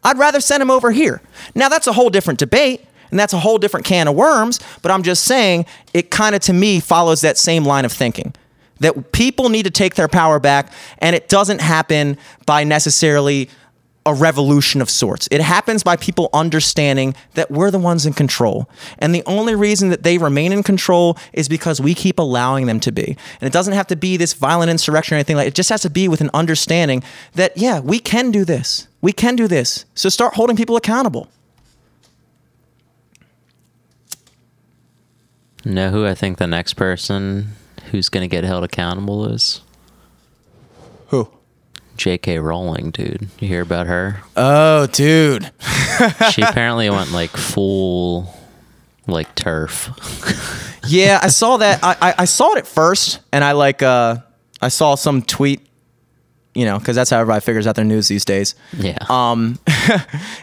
I'd rather send them over here. Now, that's a whole different debate and that's a whole different can of worms, but I'm just saying it kind of to me follows that same line of thinking that people need to take their power back and it doesn't happen by necessarily a revolution of sorts. It happens by people understanding that we're the ones in control. And the only reason that they remain in control is because we keep allowing them to be. And it doesn't have to be this violent insurrection or anything like it just has to be with an understanding that yeah, we can do this. We can do this. So start holding people accountable. Know who I think the next person who's going to get held accountable is? Who? J.K. Rowling, dude. You hear about her? Oh, dude. She apparently went like full, like TERF. yeah, I saw that. I, I, I saw it at first, and I like uh I saw some tweet, you know, because that's how everybody figures out their news these days. Yeah. Um,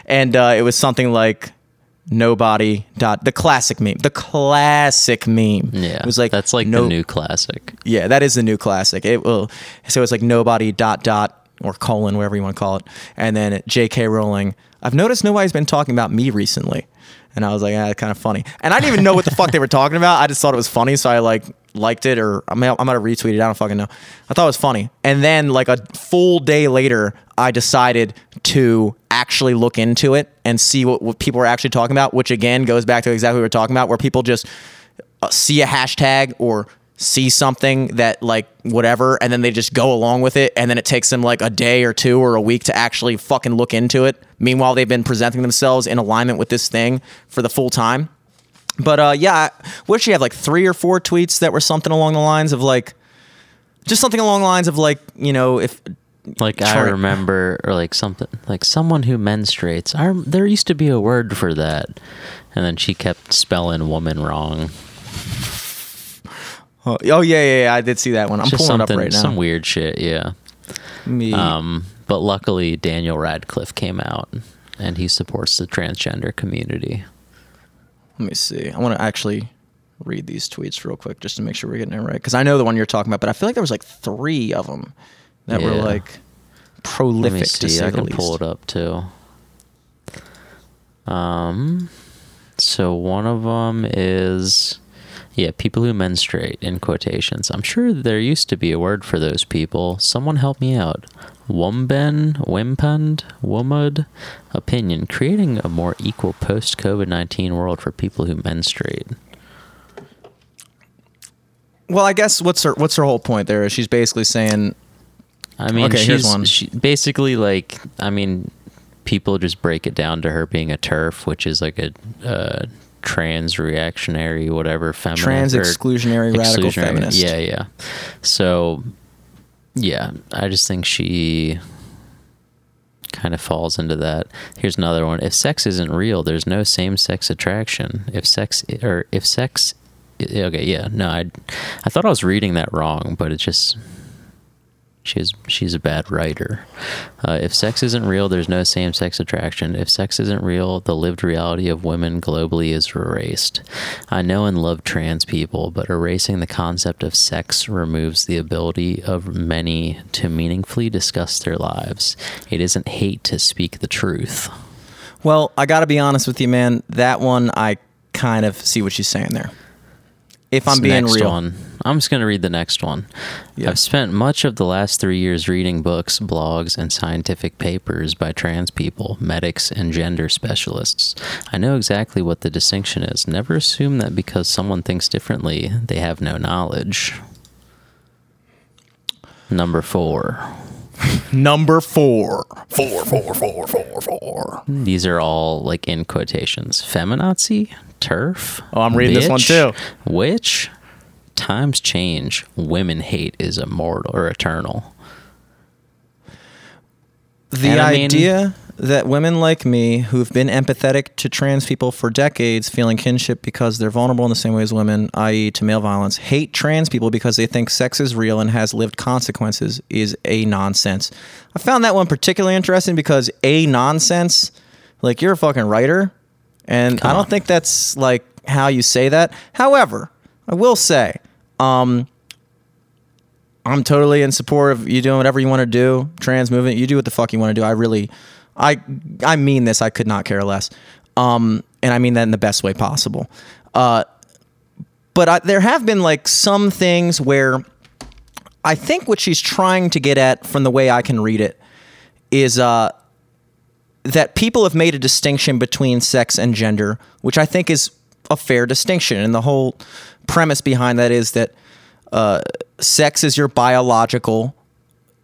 and uh, it was something like nobody dot the classic meme, the classic meme. yeah. it was like that's like no, the new classic. yeah, that is the new classic. It will. So it's like nobody dot dot or colon, whatever you want to call it, and then J.K. Rowling. I've noticed nobody's been talking about me recently, and I was like, ah, kind of funny. And I didn't even know what the fuck they were talking about. I just thought it was funny, so I like liked it, or I'm gonna retweet it. I don't fucking know. I thought it was funny, and then like a full day later, I decided to actually look into it and see what, what people were actually talking about, which again goes back to exactly what we were talking about, where people just uh, see a hashtag or see something that like whatever and then they just go along with it and then it takes them like a day or two or a week to actually fucking look into it meanwhile they've been presenting themselves in alignment with this thing for the full time but uh yeah what did she have like three or four tweets that were something along the lines of like just something along the lines of like you know if Like I remember, or like something like someone who menstruates. I rem- there used to be a word for that, and then she kept spelling woman wrong. Oh, oh yeah yeah yeah i did see that one i'm Just pulling it up right now some weird shit. Yeah. Me- Um, but luckily, Daniel Radcliffe came out, and he supports the transgender community. Let me see. I want to actually read these tweets real quick just to make sure we're getting it right. Because I know the one you're talking about, but I feel like there was like three of them that were Yeah. like Let me prolific to see. say I can pull it up too. Um, so one of them is, yeah, people who menstruate in quotations. I'm sure there used to be a word for those people. Someone help me out. Wumben, Wimpund, Wumud, opinion, creating a more equal post COVID 19 world for people who menstruate. Well, I guess what's her what's her whole point there? Is she's basically saying, I mean, Okay, here's she's one. She, basically like. I mean, people just break it down to her being a TERF, which is like a uh, trans reactionary, whatever, feminist, Trans exclusionary radical feminist. Yeah, yeah. So, yeah, I just think she kind of falls into that. Here's another one. If sex isn't real, there's no same-sex attraction. If sex or if sex okay, yeah. No, I I thought I was reading that wrong, but it just she's she's a bad writer. Uh, if sex isn't real, there's no same-sex attraction. If sex isn't real, the lived reality of women globally is erased. I know and love trans people, but erasing the concept of sex removes the ability of many to meaningfully discuss their lives. It isn't hate to speak the truth. "Well, I got to be honest with you, man. That one I kind of see what she's saying there. If I'm This being real, one. I'm just going to read the next one. Yeah. I've spent much of the last three years reading books, blogs, and scientific papers by trans people, medics, and gender specialists. I know exactly what the distinction is. Never assume that because someone thinks differently, they have no knowledge. Number four. number four. four, four, four, four, four. These are all like in quotations. Feminazi, TERF. Oh, I'm reading this one too. Which times change. Women hate is immortal or eternal. The And I mean- idea that women like me who've been empathetic to trans people for decades, feeling kinship because they're vulnerable in the same way as women, i.e., to male violence, hate trans people because they think sex is real and has lived consequences is a nonsense. I found that one particularly interesting because a nonsense, like you're a fucking writer, and I don't on. think that's like how you say that. However, I will say, um, I'm totally in support of you doing whatever you want to do. Trans movement, you do what the fuck you want to do. I really, I, I mean this. I could not care less. Um, and I mean that in the best way possible. Uh, but I, there have been like some things where I think what she's trying to get at, from the way I can read it, is uh, that people have made a distinction between sex and gender, which I think is a fair distinction. And the whole premise behind that is that uh, sex is your biological,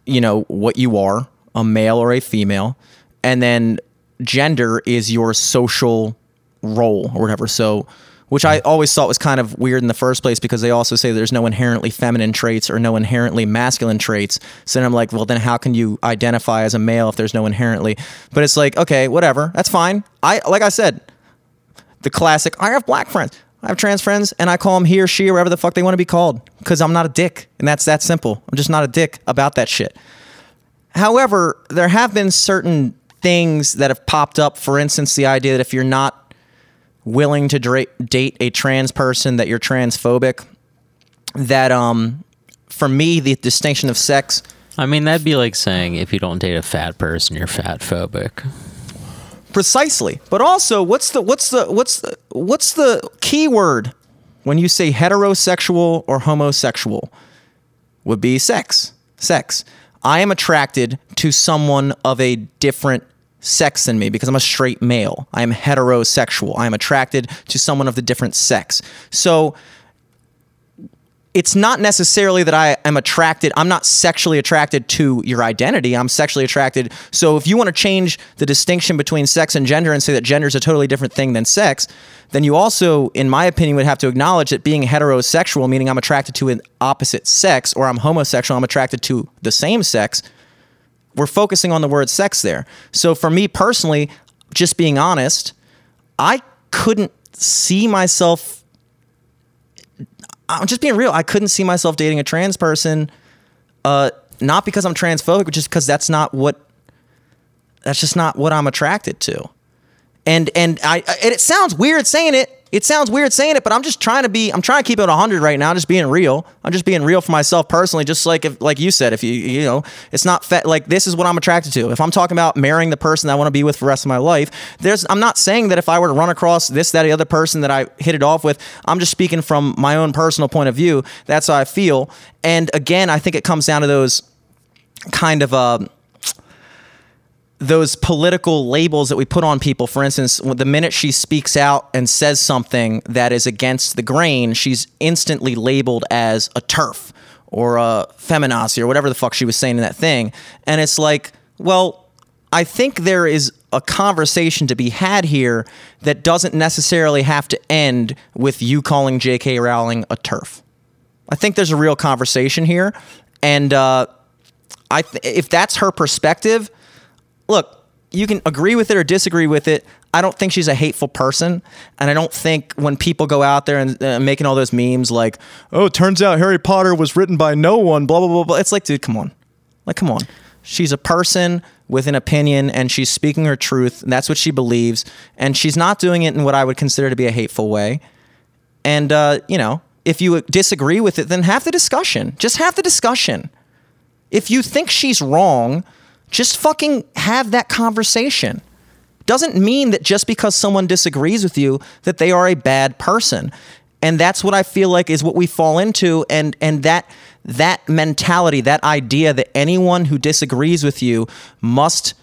you know, what you are, a male or a female, and then gender is your social role or whatever. So, which I always thought was kind of weird in the first place because they also say there's no inherently feminine traits or no inherently masculine traits. So then I'm like, well, then how can you identify as a male if there's no inherently? But it's like, okay, whatever, that's fine. I like I said, the classic. I have black friends. I have trans friends, and I call them he or she or whatever the fuck they want to be called because I'm not a dick, and that's that simple. I'm just not a dick about that shit. However, there have been certain things that have popped up. For instance, the idea that if you're not willing to dra- date a trans person, that you're transphobic. That um, for me, the distinction of sex. I mean, that'd be like saying if you don't date a fat person, you're fat phobic. Precisely. But also, what's the what's the what's the what's the key word when you say heterosexual or homosexual? Would be sex. Sex. I am attracted to someone of a different sex than me because I'm a straight male. I am heterosexual. I am attracted to someone of the different sex. So it's not necessarily that I am attracted. I'm not sexually attracted to your identity. I'm sexually attracted. So if you want to change the distinction between sex and gender and say that gender is a totally different thing than sex, then you also, in my opinion, would have to acknowledge that being heterosexual, meaning I'm attracted to an opposite sex, or I'm homosexual, I'm attracted to the same sex. We're focusing on the word sex there. So for me personally, just being honest, I couldn't see myself I'm just being real. I couldn't see myself dating a trans person, uh, not because I'm transphobic, but just because that's not what that's just not what I'm attracted to. And and I and it sounds weird saying it, it sounds weird saying it, but I'm just trying to be I'm trying to keep it 100 right now, just being real. I'm just being real for myself personally, just like if like you said, if you you know, it's not fe- like this is what I'm attracted to. If I'm talking about marrying the person I want to be with for the rest of my life, there's I'm not saying that if I were to run across this that the other person that I hit it off with, I'm just speaking from my own personal point of view. That's how I feel. And again, I think it comes down to those kind of uh those political labels that we put on people. For instance, the minute she speaks out and says something that is against the grain, she's instantly labeled as a TERF or a feminazi or whatever the fuck she was saying in that thing. And it's like, well, I think there is a conversation to be had here that doesn't necessarily have to end with you calling J.K. Rowling a TERF. I think there's a real conversation here, and uh, I th- if that's her perspective, look, you can agree with it or disagree with it. I don't think she's a hateful person, and I don't think when people go out there and uh, making all those memes like, "Oh, turns out Harry Potter was written by no one," blah blah blah blah. It's like, dude, come on, like, come on. She's a person with an opinion, and she's speaking her truth. And that's what she believes, and she's not doing it in what I would consider to be a hateful way. And uh, you know, if you disagree with it, then have the discussion. Just have the discussion. If you think she's wrong just fucking have that conversation. Doesn't mean that just because someone disagrees with you that they are a bad person. And that's what I feel like is what we fall into and and that that mentality, that idea that anyone who disagrees with you must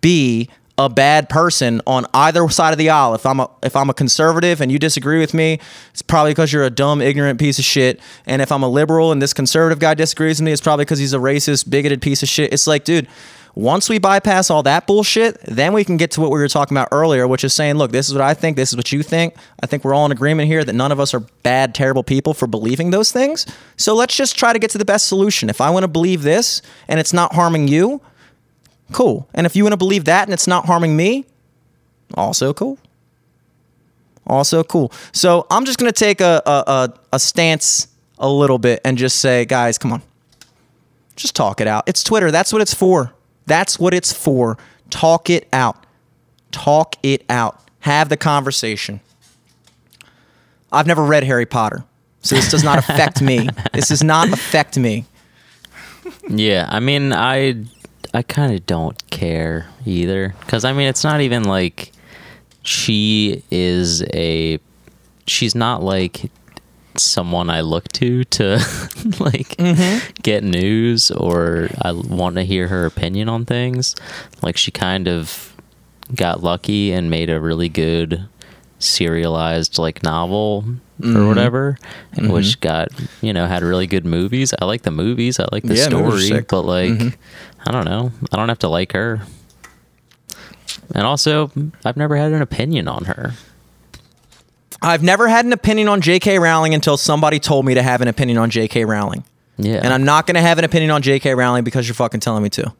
be a bad person on either side of the aisle. If I'm a if I'm a conservative and you disagree with me, it's probably because you're a dumb, ignorant piece of shit. And if I'm a liberal and this conservative guy disagrees with me, it's probably because he's a racist, bigoted piece of shit. It's like, dude, once we bypass all that bullshit, then we can get to what we were talking about earlier, which is saying, look, this is what I think, this is what you think. I think we're all in agreement here that none of us are bad, terrible people for believing those things. So let's just try to get to the best solution. If I want to believe this and it's not harming you, cool. And if you want to believe that and it's not harming me, also cool. Also cool. So I'm just gonna take a, a, a, a stance a little bit and just say, guys, come on. Just talk it out. It's Twitter. That's what it's for. That's what it's for. Talk it out. Talk it out. Have the conversation. I've never read Harry Potter, so this does not affect me. This does not affect me. Yeah, I mean, I I kind of don't care either cuz I mean, it's not even like she is a she's not like someone I look to to like mm-hmm. get news or I want to hear her opinion on things. Like she kind of got lucky and made a really good serialized like novel Mm-hmm. or whatever, which got you know had really good movies. I like the movies. I like the Yeah, story. Mm-hmm. but like I don't know. I don't have to like her. And also, I've never had an opinion on her. I've never had an opinion on J.K. Rowling until somebody told me to have an opinion on J.K. Rowling. Yeah, And I'm not going to have an opinion on J.K. Rowling because you're fucking telling me to.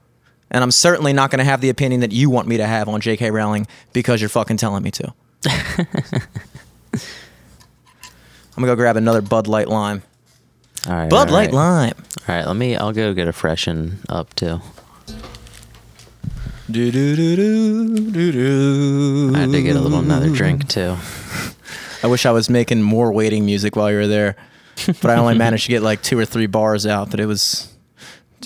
And I'm certainly not going to have the opinion that you want me to have on J.K. Rowling because you're fucking telling me to. I'm going to go grab another Bud Light Lime. all right, Bud all Light. Lime. All right, let me. I'll go get a freshen up too. Do, do, do, do, do, do. I had to get a little another drink too. I wish I was making more waiting music while you were there, but I only managed to get like two or three bars out. But it was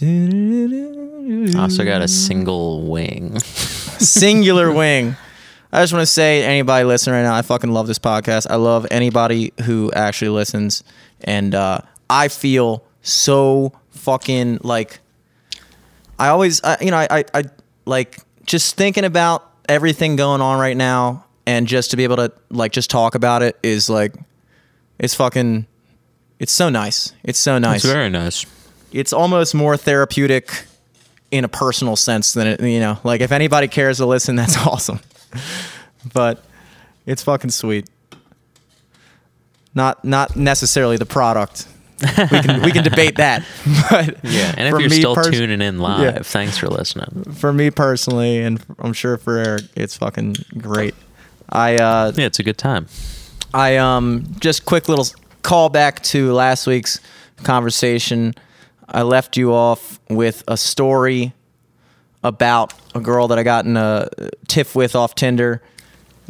I also got a single wing. singular wing. I just want to say, anybody listening right now, I fucking love this podcast. I love anybody who actually listens, and uh, I feel so fucking like. I always, I, you know, I, I, I like just thinking about everything going on right now, and just to be able to like just talk about it is like, it's fucking, it's so nice. It's so nice It's very nice. it's almost more therapeutic in a personal sense than it, you know, like if anybody cares to listen, that's awesome. But it's fucking sweet. Not not necessarily the product. We can we can debate that. But Yeah, and if you're still pers- tuning in live, Yeah. thanks for listening. for me personally, and I'm sure for Eric, it's fucking great. I uh, Yeah, it's a good time. I um just quick little call back to last week's conversation. I left you off with a story about a girl that I got in a tiff with off Tinder,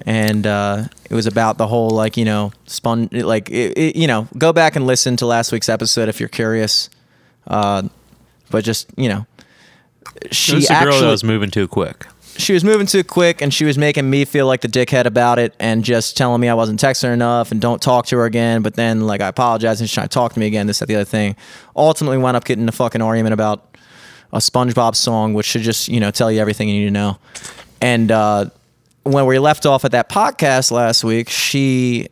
and uh, it was about the whole like you know spun like it, it, you know go back and listen to last week's episode if you're curious. Uh, but just you know, she It was the actually girl that was moving too quick. She was moving too quick and she was making me feel like the dickhead about it and just telling me I wasn't texting her enough and don't talk to her again. But then like I apologized and she tried to talk to me again, this, that, the other thing. Ultimately wound up getting in a fucking argument about a SpongeBob song, which should just, you know, tell you everything you need to know. And uh, when we left off at that podcast last week, she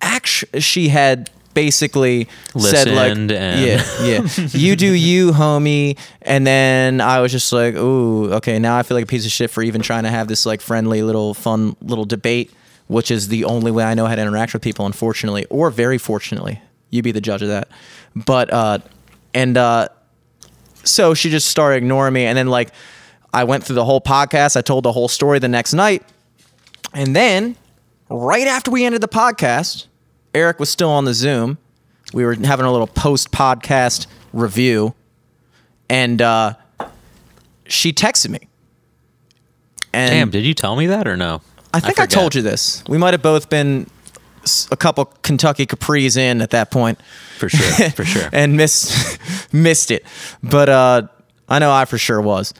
actually she had basically said like and- yeah yeah. You do you homie. And then i was just like ooh okay now i feel like a piece of shit for even trying to have this like friendly little fun little debate which is the only way i know how to interact with people unfortunately or very fortunately. You be the judge of that. But uh and uh so she just started ignoring me. And then like i went through the whole podcast. I told the whole story the next night. And then right after we ended the podcast eric was still on the zoom we were having a little post podcast review and uh she texted me and Damn, did you tell me that or no? I think I, told you this. We might have both been a couple Kentucky Capris in at that point. For sure, for sure. and missed missed it. But uh, I know I for sure was.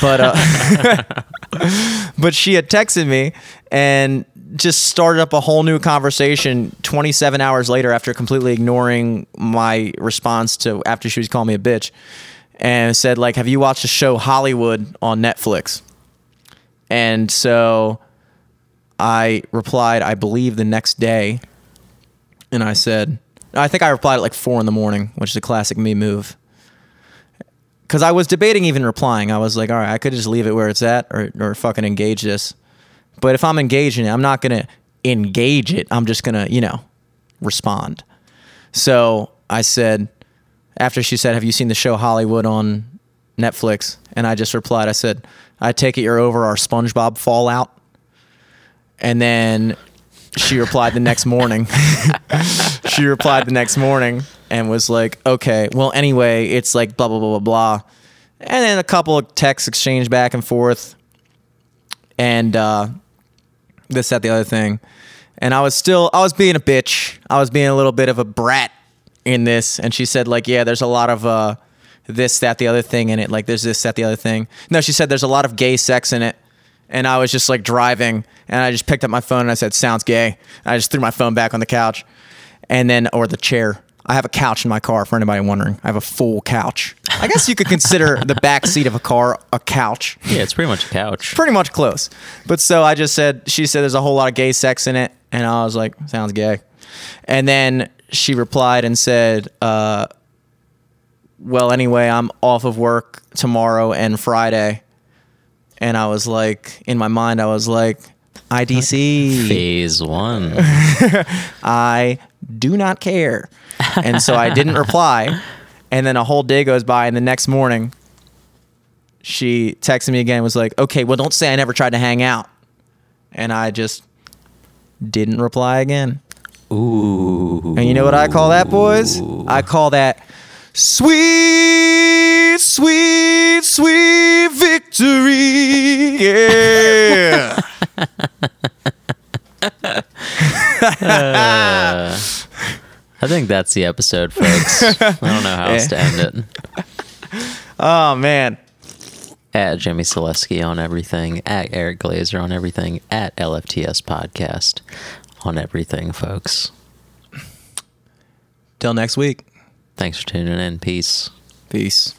But uh, but she had texted me and just started up a whole new conversation 27 hours later after completely ignoring my response to after she was calling me a bitch and said like have you watched the show Hollywood on Netflix and so I replied I believe the next day and I said I think I replied at like four in the morning, which is a classic me move. Because I was debating even replying. I was like, all right, I could just leave it where it's at or, or fucking engage this. But if I'm engaging it, I'm not going to engage it. I'm just going to, you know, respond. So I said, after she said, Have you seen the show Hollywood on Netflix? And I just replied, I said, I take it you're over our SpongeBob fallout. And then she replied the next morning. she replied the next morning and was like, okay, well, anyway, it's like blah, blah, blah, blah, blah. And then a couple of texts exchanged back and forth. And uh, this, that, the other thing. And I was still, I was being a bitch. I was being a little bit of a brat in this. And she said, like, yeah, there's a lot of uh, this, that, the other thing in it. Like, there's this, that, the other thing. No, she said there's a lot of gay sex in it. And I was just like driving and I just picked up my phone and I said, sounds gay. I just threw my phone back on the couch and then, or the chair. I have a couch in my car for anybody wondering. I have a full couch. I guess you could consider the back seat of a car a couch. Yeah, it's pretty much a couch. Pretty much close. But so I just said, she said there's a whole lot of gay sex in it. And I was like, sounds gay. And then she replied and said, uh, well, anyway, I'm off of work tomorrow and Friday. And I was like, in my mind, I was like, IDC. Phase one. I do not care. And so I didn't reply. And then a whole day goes by, and the next morning, she texted me again, was like, okay, well, don't say I never tried to hang out. And I just didn't reply again. Ooh. And you know what I call that, boys? I call that sweet, sweet, sweet victory. Yeah. Uh. I think that's the episode, folks. I don't know how else to end it. oh, man. At Jimmy Selesky on everything. At Eric Glazer on everything. At LFTS Podcast on everything, folks. Till next week. Thanks for tuning in. Peace. Peace.